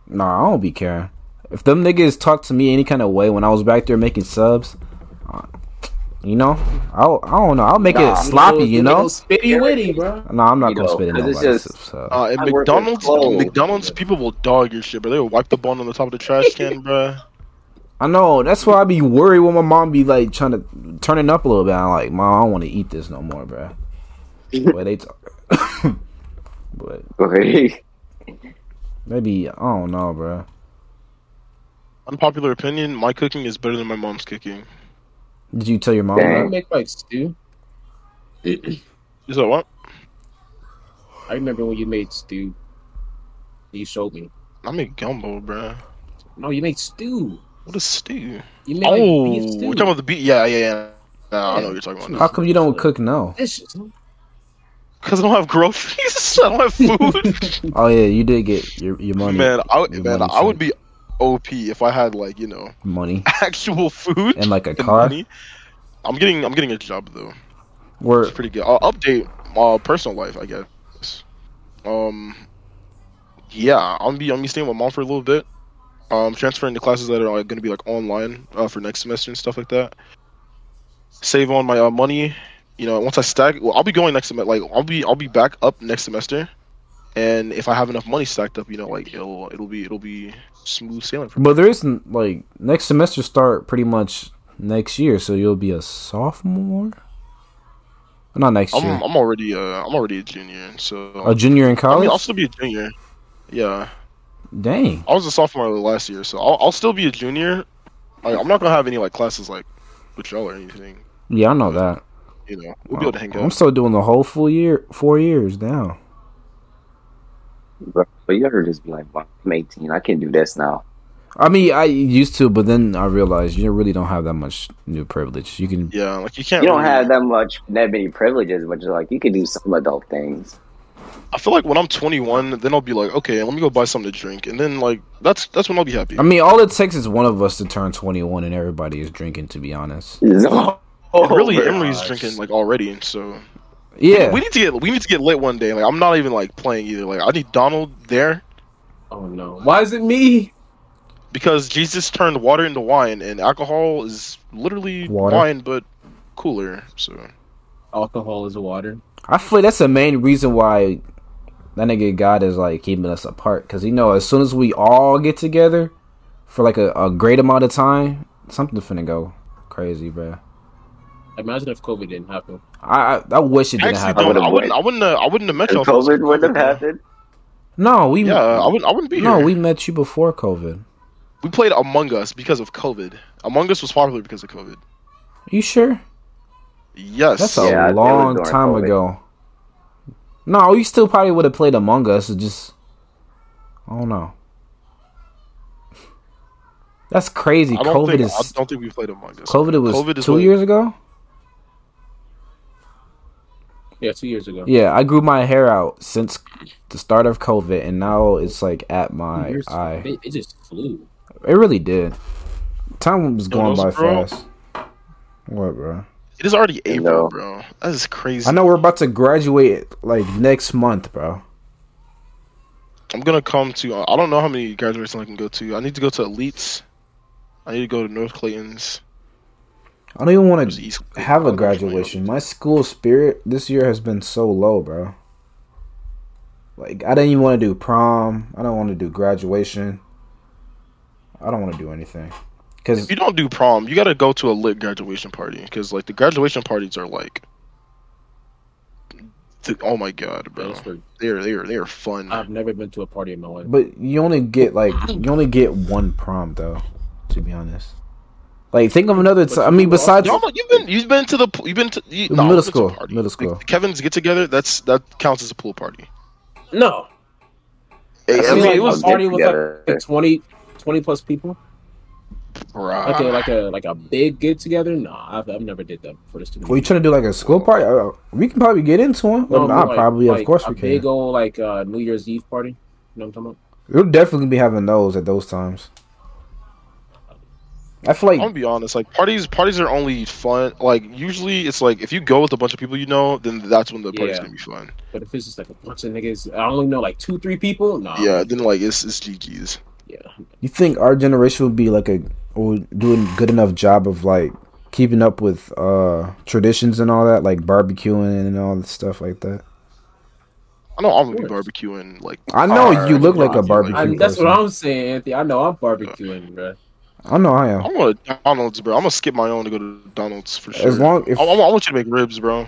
Nah, I don't be caring. If them niggas talk to me any kind of way when I was back there making subs, you know, I'll I don't know. I'll make Nah, it sloppy. You know. spitty witty, bro. No, I'm not You gonna know, spit in 'cause it's nobody's just- sub. uh, at I work with McDonald's. McDonald's people will dog your shit, bro. They will wipe the bun on the top of the trash can, bro. I know. That's why I be worried when my mom be like trying to turn it up a little bit. I'm like, mom, I don't want to eat this no more, bro. But they talk. but Okay. maybe I don't know, bro. Unpopular opinion: my cooking is better than my mom's cooking. Did you tell your mom Dang. I that? make like stew. You said what? I remember when you made stew. You showed me. I make gumbo, bro. No, you made stew. What is stew? You made Oh, like, beef we're talking about the beef. Yeah, yeah, yeah. Nah, I know what you're talking about. How come you don't cook now? Because I don't have groceries. I don't have food. Oh yeah, you did get your your money. man, I, your man, money I would be OP if I had like you know money actual food and like a and car. money. I'm getting, I'm getting a job though. Where It's pretty good. I'll update my personal life, I guess. Um, yeah, I'm be, I'm be staying with mom for a little bit. Um, transferring to classes that are like, going to be like online uh, for next semester and stuff like that. Save on my uh, money. You know, once I stack, well, I'll be going next semester. Like, I'll be, I'll be back up next semester. And if I have enough money stacked up, you know, like it'll, it'll be, it'll be smooth sailing for me. But there isn't like next semester start pretty much next year, so you'll be a sophomore. Not next I'm, year. I'm already, uh, I'm already a junior, so a junior in I mean, college. I'll still be a junior. Yeah. Dang. I was a sophomore last year, so I'll, I'll still be a junior. Like, I'm not gonna have any like classes like with y'all or anything. Yeah, I know that. You know, we'll be able to hang out. I'm still doing the whole full year, four years down. Bro, but you gotta just be like, "Wow, I'm 18. I can't do this now. I mean, I used to, but then I realized you really don't have that much new privilege. You can, Yeah, like you can't. You don't really- have that much, that many privileges, but you're like, you can do some adult things. I feel like when I'm 21, then I'll be like, okay, let me go buy something to drink, and then like that's that's when I'll be happy. I mean, all it takes is one of us to turn 21, and everybody is drinking. To be honest, Oh, And really, my Emery's drinking like already, so yeah. we need to get we need to get lit one day. Like I'm not even like playing either. Like I need Donald there Oh no. Why is it me? because Jesus turned water into wine, and alcohol is literally Water. wine but cooler. So Alcohol is water. I feel that's the main reason why that nigga God is like keeping us apart. Because you know, as soon as we all get together for like a, a great amount of time, something finna go crazy, bro. Imagine if COVID didn't happen. I I, I wish it didn't actually happen. don't. would've I wouldn't. I wouldn't. Uh, I wouldn't have met y'all. If COVID wouldn't have happened. No, we Yeah, I wouldn't. I wouldn't be no, here. we met you before COVID. We played Among Us because of COVID. Among Us was popular because of COVID. Are you sure? Yes. That's a Yeah, long time COVID. ago. No, we still probably would have played Among Us. It just, I don't know. That's crazy. COVID think. is I don't think we played Among Us. COVID. It was COVID is two like- years ago. Yeah, two years ago. Yeah, I grew my hair out since the start of COVID, and now it's like at my Years- eye. It, it just flew. It really did. Time was Yo, going by bro. fast. What, bro? It is already April, know. bro. That is crazy. I know we're about to graduate like next month, bro. I'm gonna come to. Uh, I don't know how many graduations I can go to. I need to go to Elites. I need to go to North Clayton's. I don't even want to have I a don't know which one graduation. My school spirit this year has been so low, bro. Like I didn't even want to do prom. I don't want to do graduation. I don't want to do anything. Cause If you don't do prom, you gotta go to a lit graduation party because like the graduation parties are like Th- Oh my god, bro. They are they are they are fun. I've never been to a party in my life. But you only get like you only get one prom though. To be honest, like think of another. T- I mean, besides Y'all, you've been you've been to the you've been to you, Middle no, you've been to a school, party. middle school. Like, Kevin's get together. That's that counts as a pool party. No, Hey, I I mean, like it a was party with like 20, 20 plus people. Bruh. Like a like a like a big get together. No, I've, I've never did that for this. Were you trying to do like a school party? Uh, we can probably get into one. No, Well, not like- probably. like of course a we can. big old like uh, New Year's Eve party. You know what I'm talking about? We'll definitely be having those at those times. I feel I'm gonna be honest. Like parties, parties are only fun. Like usually, it's like if you go with a bunch of people you know, then that's when the party's Yeah. gonna be fun. But if it's just like a bunch of niggas, I only know like two, three people. No. Yeah, then like it's it's GG's. Yeah. you think our generation would be like a or doing good enough job of like keeping up with uh traditions and all that, like barbecuing and all the stuff like that. I know I'm gonna be barbecuing. Like I know you look like a Like, barbecue. I, that's what. I'm saying, Anthony. I know I'm barbecuing, bro. I know I am. I'm going to Donald's, bro. I'm gonna skip my own to go to Donald's for sure. As long if I, I, I want you to make ribs, bro.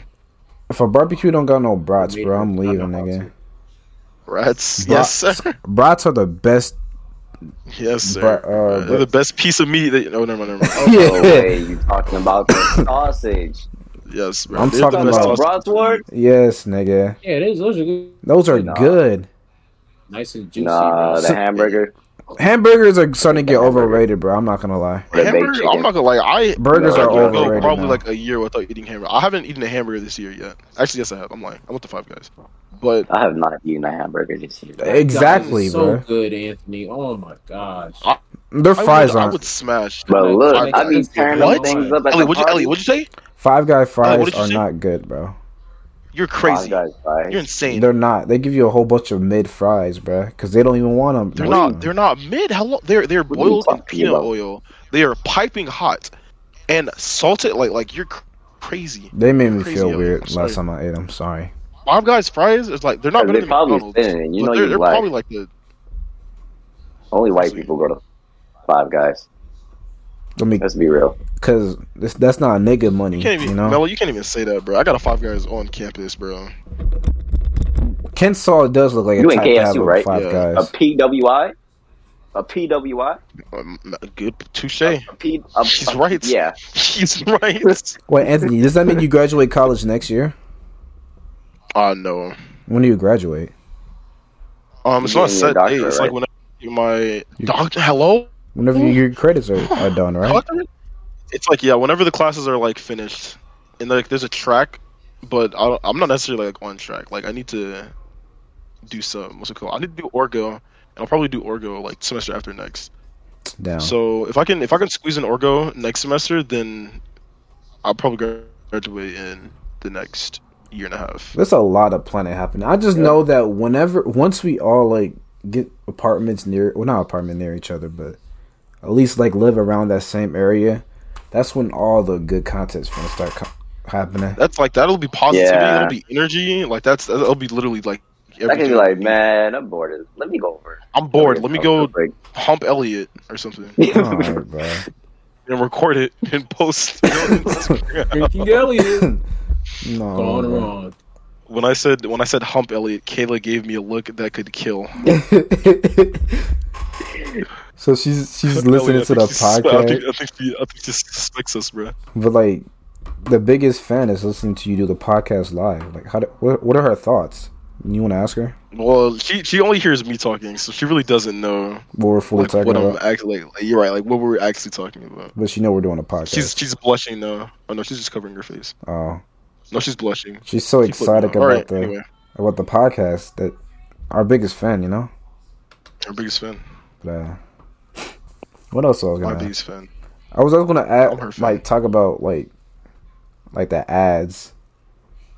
if a barbecue don't got no brats, bro, I'm leaving, nigga. Brats, Rats, yes sir, Brats are the best. yes sir. Bra- uh, They're the best piece of meat. That, oh, never mind, never mind. Oh, Yeah. wait, you talking about the sausage? Yes, bro. I'm They're talking the about- sausage. Bratwurst? Yes, nigga. Yeah, it is. Those are good. Those are Nah. good. nice and juicy. Nah, bro. the hamburger. Hamburgers are starting to get overrated, bro. I'm not gonna lie. The Hamburger. I'm not gonna lie. I Burgers I are can go overrated Probably now. like a year without eating hamburger. I haven't eaten a hamburger this year yet. Actually, yes, I have. I'm lying. I went to Five Guys, but I have not eaten a hamburger this year. Exactly, Guys, so bro. good, Anthony. Oh my gosh. Their I fries would, I aren't. would smash. But look, like, I be like, tearing what? things up at Ellie, the what'd you. Ellie, what'd you say? Five Guy fries what did you are say? not good, bro. You're crazy. Guys fries. You're insane. They're not. They give you a whole bunch of mid fries, bro, because they don't even want them. They're not. They're not mid. How long? They're they're What boiled in peanut about? oil. They are piping hot and salted. Like like you're crazy. They made me Crazy, feel weird I'm sorry. last time I ate them. Sorry. Five Guys fries is like they're not They better than probably McDonald's. thin, you know they're, you they're like- probably like the Only white people go to Five Guys. Let me, Let's be real. cause this, that's not a nigga money. you can't even You know, Mello, you can't even say that, bro. I got a Five Guys on campus, bro. Kennesaw does look like You a in type to KSU, a right? Five Yeah. A PWI? A PWI? Um, good touche. A P, a, He's a- right. Yeah. He's right. Wait, Anthony, does that mean you graduate college next year? Uh no. When do you graduate? Um, it's You're not getting your set date. doctorate, It's like when I get my doctor. Hello. Whenever your credits are, are done, right? It's like yeah, whenever the classes are like finished, and like there's a track, but I I'm not necessarily like on track. Like I need to do some what's it called? I need to do orgo, and I'll probably do orgo like semester after next. Down. So if I can if I can squeeze an orgo next semester, then I'll probably graduate in the next year and a half. There's a lot of planning happening. I just know that whenever once we all like get apartments near well not apartment near each other, but at least like live around that same area, that's when all the good content's gonna start co- happening. That's like that'll be positivity. Yeah. That'll be energy. Like that's that'll be literally like. I can be like, man, I'm bored. Let me go over. I'm bored. Let me go Break. hump Elliot or something. Alright, bro. and record it and post it. Drinking Elliot. No. Gone wrong. when I said when I said hump Elliot, Kayla gave me a look that could kill. so she's she's listening to the she's- I podcast, think, I think she, I think she suspects us, bro. but like the biggest fan is listening to you do the podcast live. Like, how? Do, what, what are her thoughts? You want to ask her Well, she she only hears me talking, so she really doesn't know what we're fully like, talking what about? I'm actually. Like, you're right, like what were actually talking about. But she know we're doing a podcast. She's she's blushing though. Oh no, she's just covering her face. oh, No, she's blushing. she's so She flipped me excited about Alright, the anyway, about the podcast that our biggest fan. You know. our biggest fan. But, uh, what else I was gonna? biggest fan. I was, I was gonna I'm add, like talk about like like the ads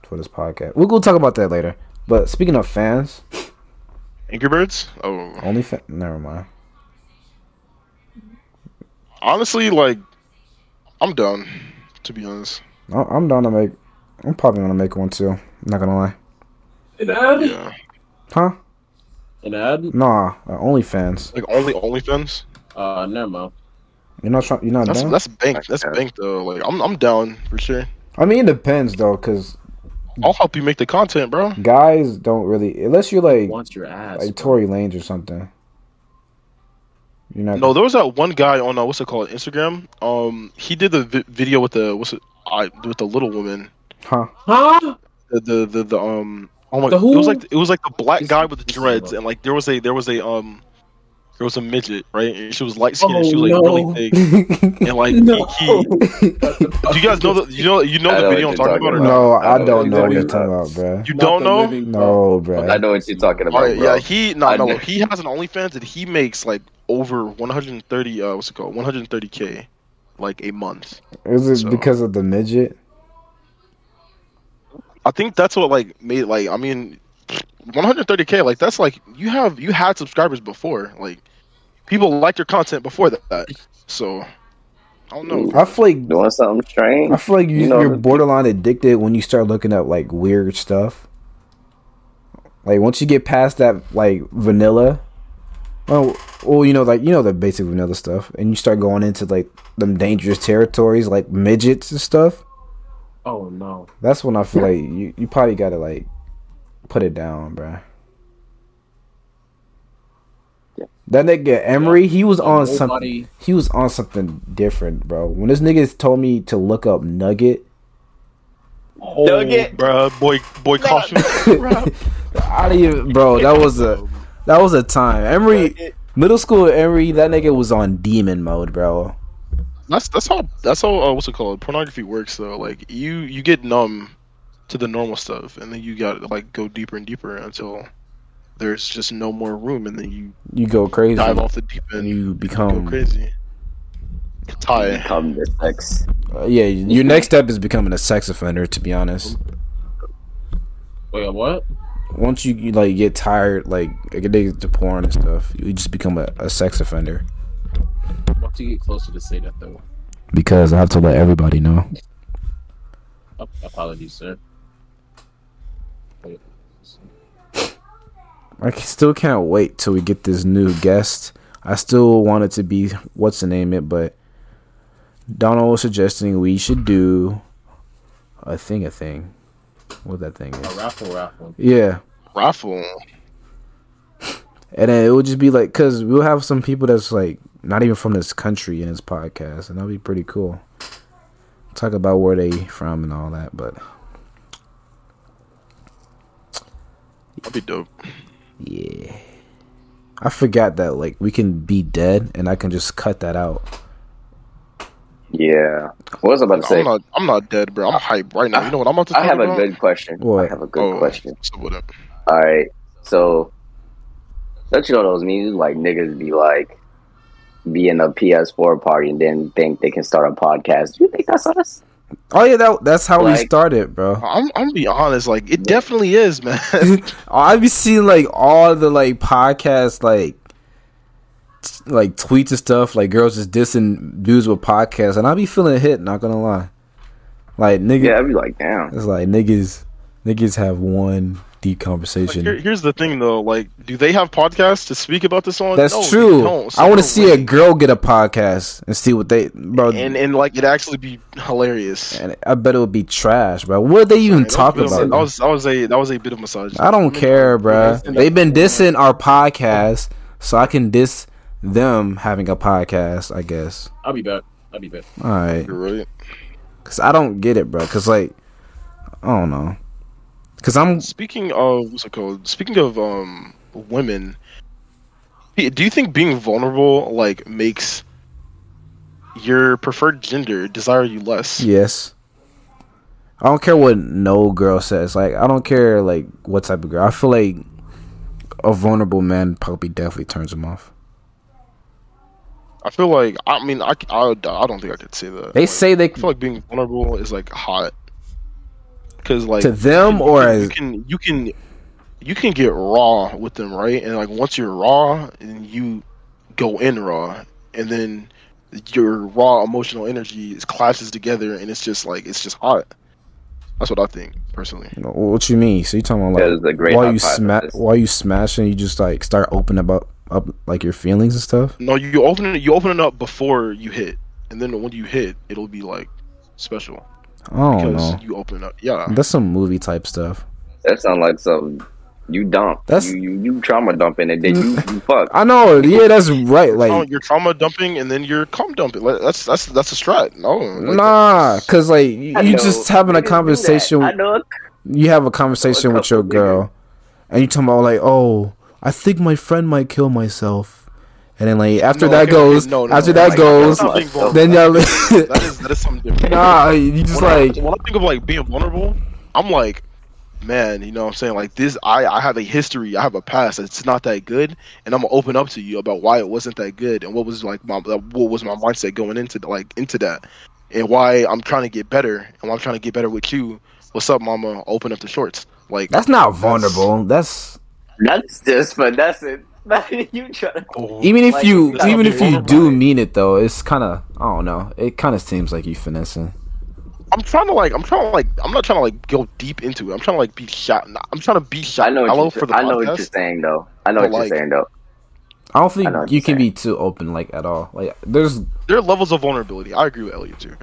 for this podcast. We'll go talk about that later. But speaking of fans, Angry Birds. Oh, only fan. Never mind. honestly, like I'm done. To be honest, I- I'm down to make. I'm probably gonna make one too. I'm not gonna lie. An ad? yeah. Huh? An ad? Nah. Uh, OnlyFans. Like only OnlyFans. Uh, never mind. You're not trying. You're not That's down. that's bank. That's Yeah. bank though. Like I'm I'm down for sure. I mean, it depends though, because I'll help you make the content, bro. Guys don't really unless you're like wants your ass. like. Tory Lanez or something. You're not. No, there was that one guy on uh, what's it called Instagram. Um, he did the vi- video with the what's it I with the little woman. Huh? Huh? The the the, the um. Oh my! The who? It was like it was like the black guy with the dreads, and like there was a there was a um. There was a midget, right? And she was light skinned Oh, she was like no. really big. And like No. he, he do you guys know the you know you know I the know video I'm talking about or talking not? no, I I don't know what you're talking talking about, bro. You Not don't the know? living- No, bro. I know what you're talking about, Alright, bro. yeah, he no I no he has an OnlyFans and he makes like over 130 uh what's it called 130k like a month. Is it So- because of the midget? I think that's what like made like I mean 130k like that's like you have you had subscribers before like people liked your content before that. So I don't know. I feel like Doing something strange. I feel like you, You know, you're borderline addicted when you start looking up like weird stuff. Like once you get past that like vanilla, well, well, you know, like you know the basic vanilla stuff, and you start going into like them dangerous territories like midgets and stuff. Oh no. That's when I feel like you, you probably gotta like put it down, bruh. That nigga Emery, he was on something. He was on something different, bro. When this nigga told me to look up Nugget, Nugget. Bruh, boy boy costume. out of here, bro. That was a that was a time. Emery, middle school Emery, that nigga was on demon mode, bro. That's that's how that's how uh, what's it called? Pornography works though. Like you you get numb to the normal stuff, and then you got to like go deeper and deeper until there's just no more room, and then you You go crazy, dive off the deep and end. you go become crazy. Tie. Become the sex. uh, yeah. Your next step is becoming a sex offender. To be honest, Wait, what? once you, you like get tired, like addicted to porn and stuff, you just become a, a sex offender. Why do you get closer to say that though? Because I have to let everybody know. Apologies, sir. I c- still can't wait till we get this new guest. I still want it to be what's the name it, but Donald was suggesting we should do a thing, a thing. What that thing is? A raffle, raffle. Yeah, Raffle. and then it would just be like, cause we'll have some people that's like not even from this country in this podcast, and that'll be pretty cool. Talk about where they from and all that, but That'd be dope. Yeah, I forgot that like we can be dead, and I can just cut that out. Yeah. What was I about to say? I'm not I'm not dead, bro. I'm hype right now. You know what I'm about to talk I have a about? good question. What? I have a good Oh, question. so what up? All right. So, don't you know those memes like niggas be like, be in a PS4 party and then think they can start a podcast? Do you think that's us? Oh yeah, that that's how we started, bro. I'm I'm be honest, like it definitely is, man. I be seeing like all the like podcasts, like t- like tweets and stuff, like girls just dissing dudes with podcasts, and I be feeling hit. Not gonna lie, like niggas, Yeah, I'd be like, damn. it's like niggas, niggas have one deep Like, conversation. here, here's the thing, though. Like, do they have podcasts to speak about this on? That's No, true. So I want to see a girl get a podcast and see what they, bro. and and like it actually be hilarious. and I bet it would be trash, bro. What would they even That talk was, about? That was that was a that was a bit of massage. I don't care, bro. They've been dissing our podcast, so I can diss them having a podcast. I guess. I'll be back. I'll be back. All right, You're right. cause I don't get it, bro. Cause like, I don't know. Cause I'm Speaking of what's it called? Speaking of um women, do you think being vulnerable like makes your preferred gender desire you less? yes. I don't care what no girl says. Like, I don't care like what type of girl. I feel like a vulnerable man probably definitely turns them off. I feel like I mean I, I, I don't think I could say that. They Like, say they I feel like being vulnerable is like hot. Cause like to them you or can, as you can you can you can get raw with them, right? And like once you're raw, and you go in raw, and then your raw emotional energy is clashes together, and it's just like it's just hot. That's what I think personally. what you mean? So you talking about That like great while you hypothesis. smash while you smashing, you just like start opening about up like your feelings and stuff. No, you open it. You open it up before you hit, and then when you hit, it'll be like special. I don't because know. you open up. Yeah, That's some movie type stuff. That sounds like some you dump. That's- you, you you trauma dumping and then you, you fuck. I know. Yeah, that's right. Oh, Like, you're trauma dumping and then you're cum dumping. Like, That's that's that's a strat. No, like, nah, cause like you I you know just having a niggas do that. conversation. I know. You have a conversation with your couple girl, and you talking about like, oh, I think my friend might kill myself, and then like after No, that okay, goes, no, no, after no, that like, goes, that's not being vulnerable. then y'all. that is that is something different. nah, you just when like I, when I think of like being vulnerable, I'm like, man, you know what I'm saying? Like this I I have a history, I have a past. It's not that good, and I'm gonna open up to you about why it wasn't that good and what was like my what was my mindset going into like into that. And why I'm trying to get better and why I'm trying to get better with you. What's up, mama? Open up the shorts. Like that's not vulnerable. That's That's just finessing. you try to. oh, even if Like, you even if you vulnerable. do mean it though, it's kind of I don't know. It kind of seems like you finessing. I'm trying to like I'm trying to like I'm not trying to like go deep into it. I'm trying to like be shot. I'm trying to be shot. I know what you're, for the I know what you're saying though. I know But, what you're like- saying though. I don't think I you can saying. be too open like at all. Like there's There are levels of vulnerability. I agree with Elliot too.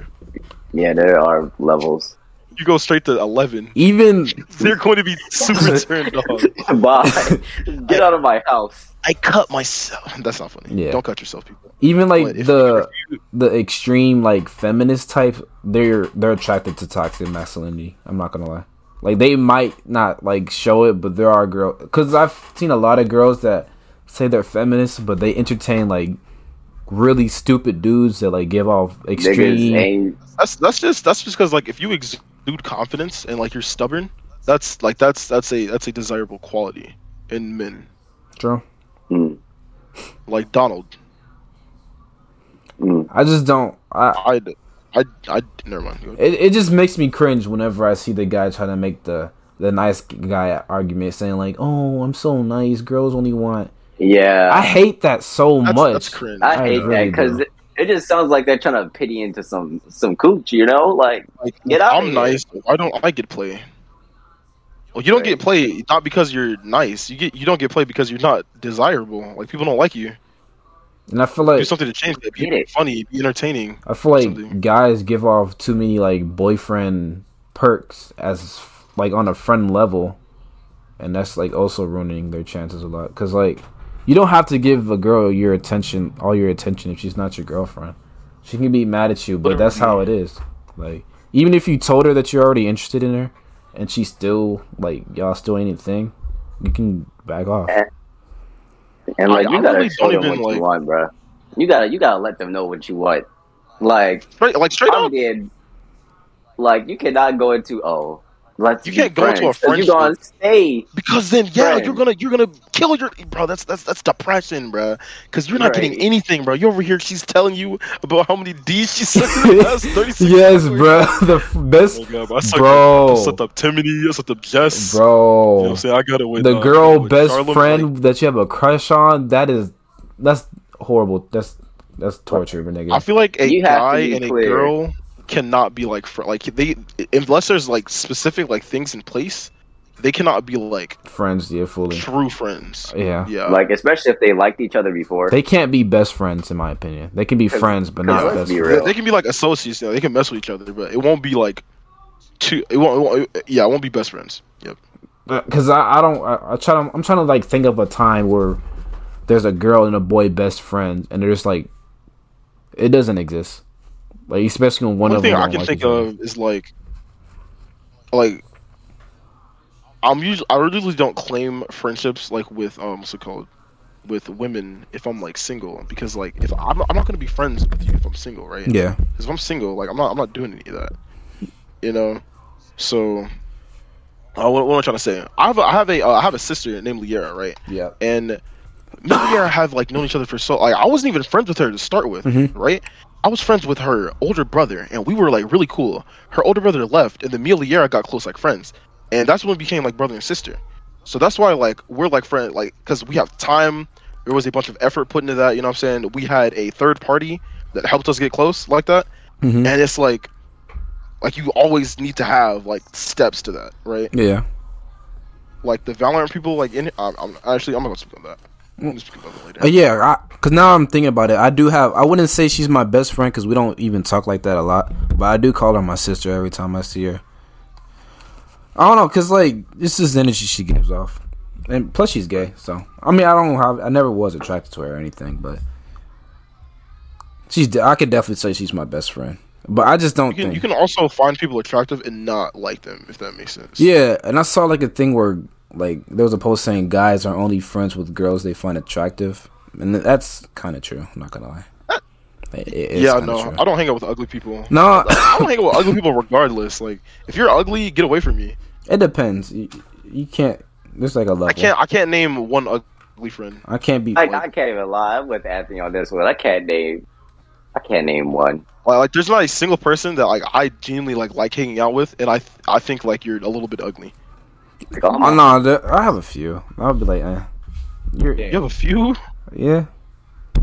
Yeah, there are levels. You go straight to eleven. even They're going to be super turned on. Bye. Get out of my house. I cut myself. That's not funny. Yeah. Don't cut yourself, people. even like the you- the extreme like feminist type they're they're attracted to toxic masculinity i'm not gonna lie like they might not like show it but there are girls because i've seen a lot of girls that say they're feminists but they entertain like really stupid dudes that like give off extreme that's that's just that's just because like if you exude confidence and like you're stubborn, that's like that's that's a that's a desirable quality in men. True. Mm, Like Donald, mm. i just don't i I I I never mind. It, it just makes me cringe whenever i see the guy trying to make the the nice guy argument saying like oh i'm so nice girls only want Yeah. i hate that so That's, much that's cringe. I, I hate really that because it, it just sounds like they're trying to pity into some some cooch, you know? Like, Like, Get out I'm here. nice. Why don't I get play? Well, you don't get play not because you're nice. You get you don't get play because you're not desirable. Like people don't like you. and i feel like Do like something to change that. Be funny. Be entertaining. I feel like something. guys give off too many like boyfriend perks as like on a friend level, and that's like also ruining their chances a lot. Cause like you don't have to give a girl your attention, all your attention, if she's not your girlfriend. She can be mad at you, but Whatever that's how it is. Like even if you told her that you're already interested in her, and she still like y'all still ain't a thing, you can back off. and like I- you I gotta really show don't them even, what like- you want, bro. You gotta you gotta let them know what you want. Like, Straight, like straight I'm up. being like you cannot go into oh let's You can't go to a friends, 'cause You gonna stay Because then, yeah, Friend. you're gonna you're gonna kill your bro. That's that's that's depression, bro. Because you're not Right. getting anything, bro. You over here, she's telling you about how many D's she sucked in the past 36 yes, hours. bro. The f- best, Oh god, bro, I sucked Bro. Up, I sucked up Timothy. I sucked up Jess. You know bro. what I'm saying? I got it with the uh, girl with best Charlotte, friend like, that you have a crush on that is that's horrible that's that's torture nigga I feel like a You have to guy be and a clear. girl cannot be like fr- like they unless there's like specific like things in place, they cannot be like friends yeah fully true friends. yeah Yeah, like especially if they liked each other before. they can't be best friends in my opinion they can be friends but not best be friends they, they can be like associates. You know, they can mess with each other, but it won't be like two. It won't. It won't yeah, it won't be best friends. Yep. Uh, because I, I don't I, I try to i'm trying to like think of a time where there's a girl and a boy best friends and they're just like it doesn't exist like especially on one One of thing I can like think of is like, like, I'm usually I usually don't claim friendships like with um what's it called, with women if I'm like single because like if I'm I'm not gonna be friends with you if I'm single, right? yeah Because if I'm single, like I'm not I'm not doing any of that, you know. So, uh, what, what am I trying to say? I have a, I have a uh, I have a sister named Liera, right? yeah and me and Liara have like known each other for so like I wasn't even friends with her to start with, Mhm. right? I was friends with her older brother, and we were like really cool. Her older brother left, and then me and Liara got close like friends, and that's when we became like brother and sister. So that's why like we're like friends, like because we have time. There was a bunch of effort put into that. You know what I'm saying? We had a third party that helped us get close like that, Mhm. and it's like, like you always need to have like steps to that, right? yeah Like the Valorant people, like in I'm, I'm actually I'm not gonna speak on that. We'll speak about it later. Uh, yeah, because now I'm thinking about it. I do have. I wouldn't say she's my best friend because we don't even talk like that a lot. But I do call her my sister every time I see her. I don't know, cause like it's just the energy she gives off, and plus she's gay. So I mean, I don't have. I never was attracted to her or anything, but she's. I could definitely say she's my best friend. But I just don't You can, think. you can also find people attractive and not like them, if that makes sense. Yeah, and I saw like a thing where like there was a post saying guys are only friends with girls they find attractive, and that's kind of true. I'm not gonna lie. It- it's yeah, no, true. I don't hang out with ugly people. No, I don't hang out with ugly people regardless. Like, if you're ugly, get away from me. it depends. You, you can't. There's like a level. I can't. I can't name one ugly friend. I can't be. Like I can't even lie. I'm with Anthony on this one. I can't name. I can't name one. Like, like, there's not a single person that like I genuinely like like hanging out with, and I th- I think like you're a little bit ugly. Like, oh Oh no, there, I have a few. I'll be like, eh. You're, You have a few. yeah.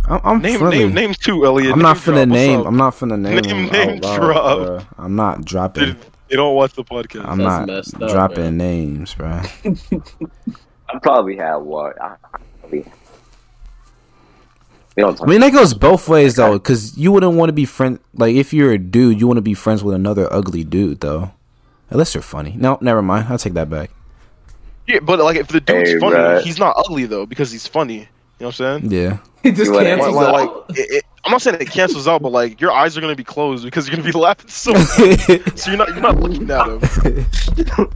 I'm, I'm Name friendly. name name two, Elliot. I'm not Name finna name. I'm not finna name. Name- name out loud, drop. bruh. I'm not dropping. They, they don't watch the podcast. I'm That's not up, dropping man. names, bro. I probably have one. I, I probably. We don't. I mean, that goes both ways though, because you wouldn't want to be friend. Like, if you're a dude, you want to be friends with another ugly dude, though. Unless you're funny. No, never mind. I'll take that back. Yeah, but like if the dude's Hey, funny, bruh. he's not ugly though because he's funny. You know what I'm saying? Yeah. It just Like, cancels like, out. like, it, it, I'm not saying it cancels out, but like your eyes are gonna be closed because you're gonna be laughing so much. so you're not you're not looking at him.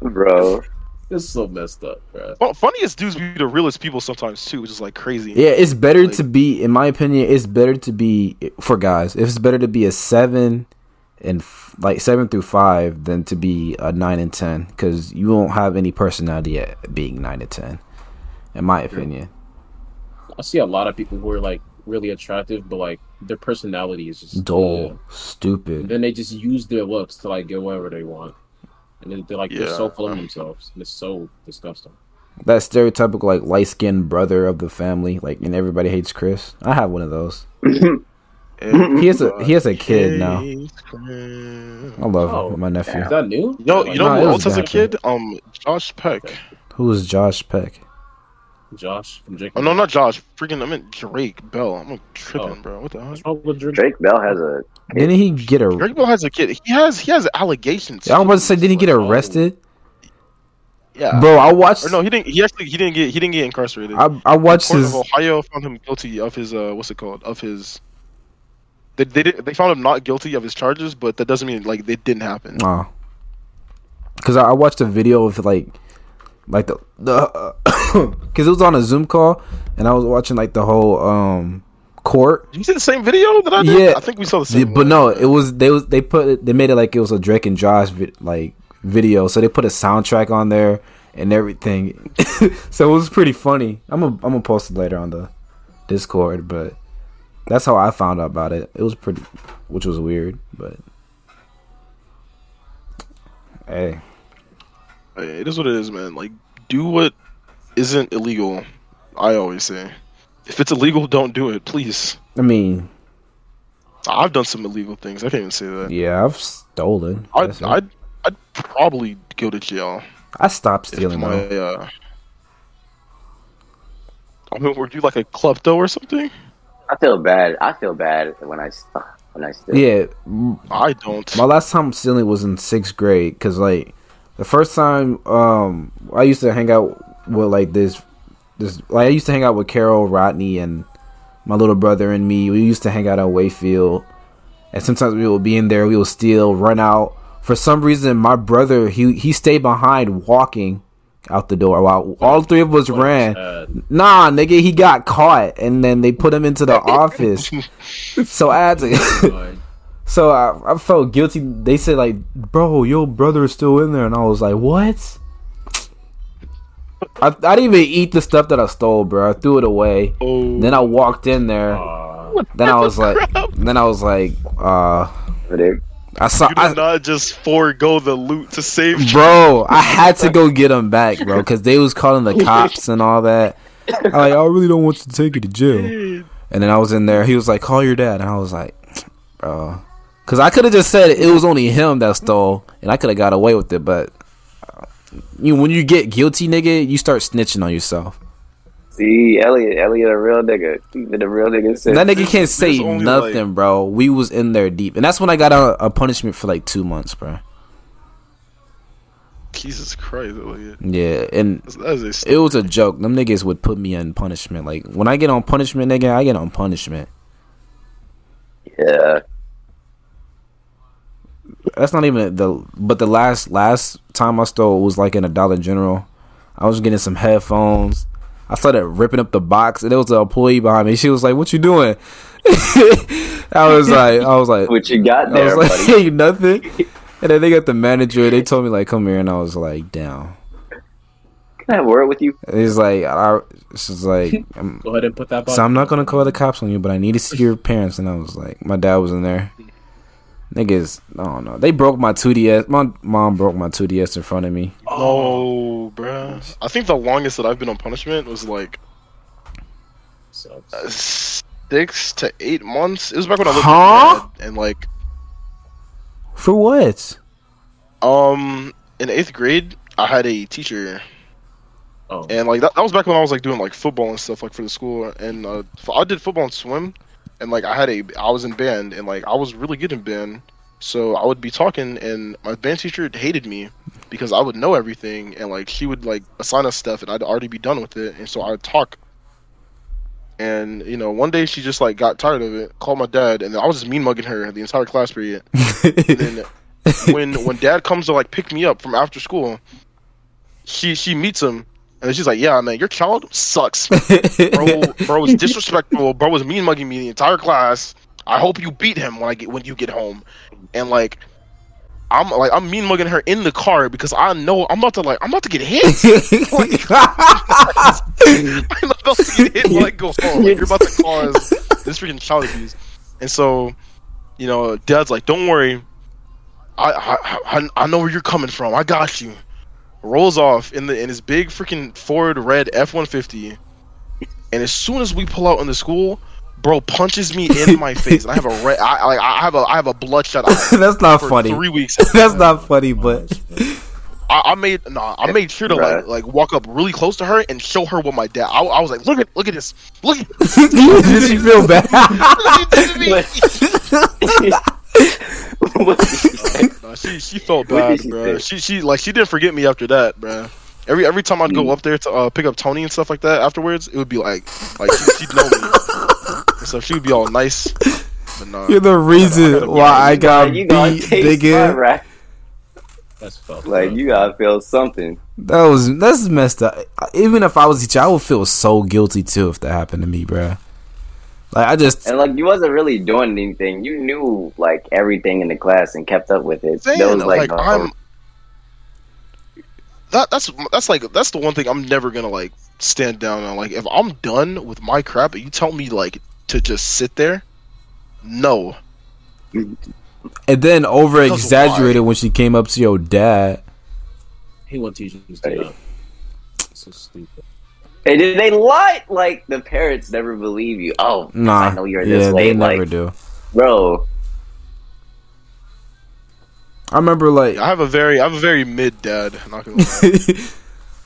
bro. This is so messed up, bro. Well, funniest dudes be the realest people sometimes too, which is like crazy. Yeah, it's better Like- to be, in my opinion, it's better to be for guys. It's better to be a seven and f- like seven through five than to be a nine and ten because you won't have any personality at being nine and ten. In my opinion, I see a lot of people who are like really attractive, but like their personality is just dull, ugh. And stupid. then they just use their looks to like get whatever they want, and then they're like they're so full of um, themselves, and it's so disgusting. That stereotypical like light skinned brother of the family, like, and everybody hates Chris. I have one of those. He has a he has a kid now. I love Oh. my nephew. Is that new? Yo, Like, you know No, who was else has a back kid? Um, Josh Peck. Who is Josh Peck? Josh from Jake. Oh no, not Josh. Freaking, I meant Drake Bell. I'm tripping, Oh. bro. What the hell? What's wrong with Drake? Drake Bell has a. Didn't he get a? Drake Bell has a kid. He has he has allegations. I was about to say, did he get oh, arrested? Yeah. Bro, I watched. Or no, he didn't. He actually he didn't get he didn't get incarcerated. I I watched Court his. of Ohio found him guilty of his uh what's it called of his. They they did, they found him not guilty of his charges, but that doesn't mean like they didn't happen. Oh, because I, I watched a video of like, like the the, because it was on a Zoom call, and I was watching like the whole um court. Did you see the same video that I did? Yeah. I think we saw the Yeah, same. but one. no, it was they was they put it, they made it like it was a Drake and Josh vi- like video, so they put a soundtrack on there and everything. so it was pretty funny. I'm gonna I'm gonna post it later on the Discord, but that's how I found out about it. It was pretty, which was weird, but hey, Hey, it is what it is, man. Like, do what isn't illegal. I always say, if it's illegal, don't do it, please. I mean, I've done some illegal things. I can't even say that. yeah, I've stolen. I'd, I'd, I'd probably go to jail I stopped stealing my. Uh, I mean, were you like a klepto or something? I feel bad. I feel bad when I st- when I steal. Yeah, I don't. My last time stealing was in sixth grade because like the first time um I used to hang out with like this this like I used to hang out with Carol Rodney and my little brother and me. We used to hang out at Wayfield, and sometimes we would be in there. We would steal, run out. For some reason, my brother he he stayed behind walking out the door while all three of us ran. Uh, Nah, nigga, he got caught, and then they put him into the office. So I had to. So I, I felt guilty. They said like, "Bro, your brother is still in there," and I was like, "What?" I, I didn't even eat the stuff that I stole, bro. I threw it away. Oh, Then I walked in there. Uh, Then I was like, then I was like, uh, They- I saw, you did I, not just forego the loot to save. bro. I had to go get them back, bro, because they was calling the cops and all that. I like, I really don't want you to take you to jail. And then I was in there. He was like, "Call your dad," and I was like, "Bro," because I could have just said it was only him that stole, and I could have got away with it. But uh, you, when you get guilty, nigga, you start snitching on yourself. See, Elliot, Elliot, a real nigga. He been a real nigga since. That nigga can't say there's only, nothing, bro. We was in there deep, and that's when I got a, a punishment for like two months, bro. Jesus Christ, Elliot. Yeah, and That's, that is it was a joke. Them niggas would put me on punishment. Like when I get on punishment, nigga, I get on punishment. Yeah. That's not even the. But the last last time I stole was like in a Dollar General. I was getting some headphones. I started ripping up the box, and there was an employee behind me. She was like, "What you doing?" I was like, "I was like, What you got I there, was like, buddy? hey, nothing." And then they got the manager. They told me like, "Come here," and I was like, "Down." Can I have a word with you? He's like, I, she's like, um, Go ahead and put that. so I'm not gonna call the cops on you, but I need to see your parents. And I was like, my dad was in there. Niggas, I don't know. They broke my 2DS. My mom broke my 2DS in front of me. Oh, bruh. I think the longest that I've been on punishment was like uh, six to eight months. It was back when I lived Huh? with my and like For what? um in eighth grade, I had a teacher, oh, and like that, that was back when I was like doing like football and stuff like for the school, and uh, f- I did football and swim, and like I had a I was in band, and like I was really good in band. So I would be talking, and my band teacher hated me because I would know everything, and like she would like assign us stuff, and I'd already be done with it, and so I would talk. And you know, one day she just like got tired of it, called my dad, and I was just mean mugging her the entire class period. And then when when dad comes to like pick me up from after school, she she meets him, and she's like, "Yeah, man, your child sucks, bro. Bro was disrespectful. Bro was mean mugging me the entire class. I hope you beat him when I get when you get home." And like, I'm like I'm mean mugging her in the car because I know I'm about to like I'm about to get hit. I'm about to get hit when I go home. Like, you're about to cause this freaking child abuse. And so, you know, dad's like, "Don't worry, I, I, I know where you're coming from. I got you." Rolls off in the in his big freaking Ford red F one fifty, and as soon as we pull out in the school, bro punches me in my face, and I have a red, I like I have a I have a bloodshot eye That's not for funny. three weeks. That's not funny, but I, I made no, I made sure to Right. like like walk up really close to her and show her what my dad. I, I was like, look at look at this, look at did she feel bad? Look at me. What did you? Nah, she she felt bad, she bro. say? She she like she didn't forget me after that, bro. Every every time I'd Mm. go up there to uh, pick up Tony and stuff like that afterwards, it would be like like she, she'd know me, and so she would be all nice. But nah, You're the reason why I got Like, you gotta beat, taste my nigga. rat. that's fucked Like up. you gotta feel something. That was that's messed up. Even if I was a teacher, I would feel so guilty too if that happened to me, bruh. Like I just And like you wasn't really doing anything. You knew like everything in the class and kept up with it. saying was like, like, no- I'm that that's that's like that's the one thing I'm never gonna like stand down on. Like if I'm done with my crap, and you tell me like to just sit there, no. and then over exaggerated when she came up to your dad. He want teachers to do that. So stupid. Hey, did they lie? Like the parents never believe you. Oh, Nah, I know you're yeah, this way. they never Like, do. bro, I remember like I have a very I have a very mid dad. Not gonna lie.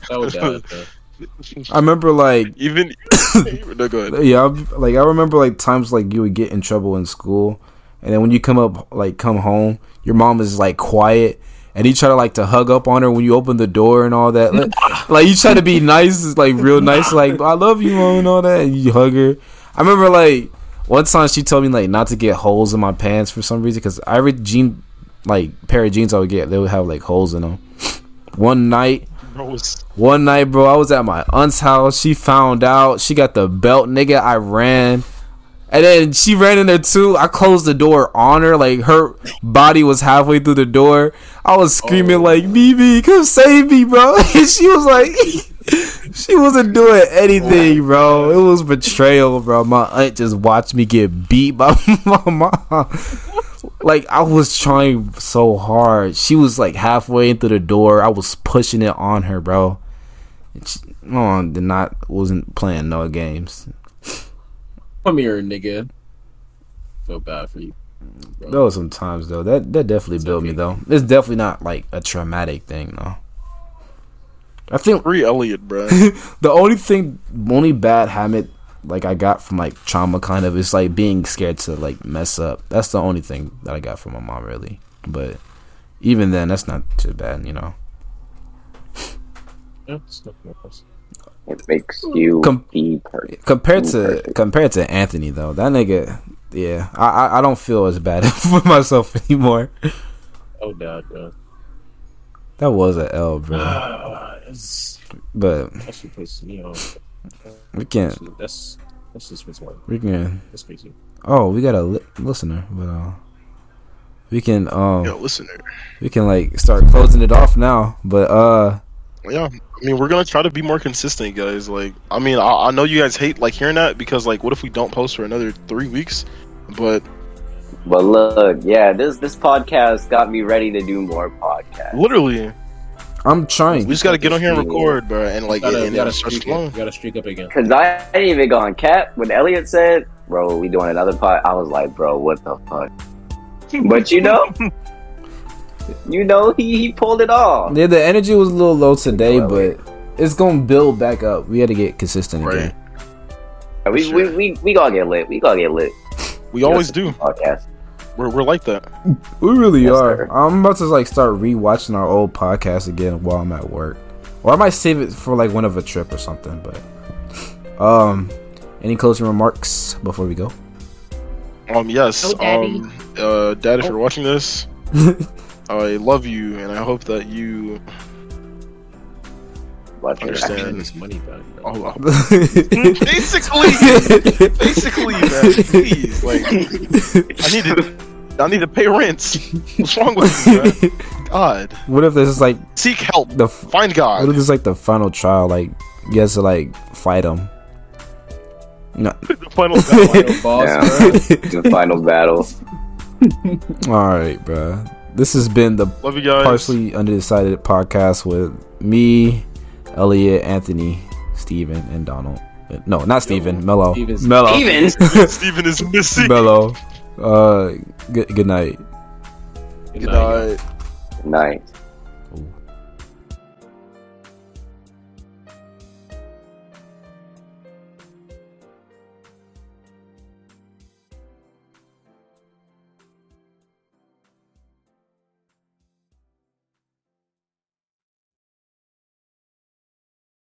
That was I remember like Even no, go ahead. yeah, I'm- like I remember like times like you would get in trouble in school, and then when you come up like come home, your mom is like quiet, and he try to like to hug up on her when you open the door and all that. Like, like you try to be nice, like real nice, like I love you, mom, and all that, and you hug her. I remember like one time she told me like not to get holes in my pants for some reason because every jean like pair of jeans I would get they would have like holes in them. One night. Bro, One night, bro, I was at my aunt's house. She found out. She got the belt, nigga. I ran. And then she ran in there too. I closed the door on her. Like her body was halfway through the door. I was screaming oh. like, "BB, come save me, bro!" And she was like, she wasn't doing anything, oh bro. It was betrayal, bro. My aunt just watched me get beat by my mom. Like I was trying so hard. She was like halfway into the door. I was pushing it on her, bro. She, oh, did not wasn't playing no games. Come here, nigga. Feel bad for you. bro. There was some times though. That that definitely built me though. It's definitely not like a traumatic thing though. I think Free Elliot, bro. the only thing, only bad habit like I got from like trauma kind of is like being scared to like mess up. That's the only thing that I got from my mom really. But even then, that's not too bad, you know. Yeah, it's nothing else. It makes you Com- be perfect. Compared to perfect. compared to Anthony though, that nigga, yeah, I I, I don't feel as bad for myself anymore. Oh god, bro. That was a L, bro. It's But actually pisses me off. we can't. That's that's just what's one. We can. That's crazy. Oh, we got a li- listener, but uh, we can um Yo, listener. we can like start closing it off now. But uh, Yeah, I mean, we're gonna try to be more consistent, guys. Like, I mean, I, I know you guys hate like hearing that because, like, what if we don't post for another three weeks? But But look, yeah, this this podcast got me ready to do more podcasts. literally, I'm trying. we just gotta get on here and record, bro, and like, Gotta, and, gotta and start streak flowing. it. Gotta streak up again. Cause I ain't even gone cat when Elliot said, "Bro, we doing another pod." I was like, "Bro, what the fuck?" But you know, you know, he, he pulled it off. Yeah, the energy was a little low today, Well, but it's gonna build back up. We had to get consistent Right. again. We, Sure. we, we, we gonna get lit. We gonna get lit. We always do. Podcast. We're, we're like that. We really Yes, are. sir. I'm about to like start rewatching our old podcast again while I'm at work, or I might save it for like one of a trip or something. But um, any closing remarks before we go? Um, yes. Oh, Daddy. Um, uh, Dad, if you're watching this, I love you, and I hope that you Watch Understand. Getting this money back. Bro. Oh, wow. basically, basically, man. Please, like, I need to, I need to pay rent. What's wrong with you, man? God, what if this is like seek help. the f- Find what if God. this is like the final trial? Like you have to like fight him. No. the final battle. Final boss, Yeah. bro. the final battle. All right, bro. This has been the Love you guys. partially undecided podcast with me, Elliot, Anthony, Steven, and Donald. No, not Steven. Mello. Steven's- Mello. Even Steven is missing. Mello. Uh, good, good night. Good Good night. night. night.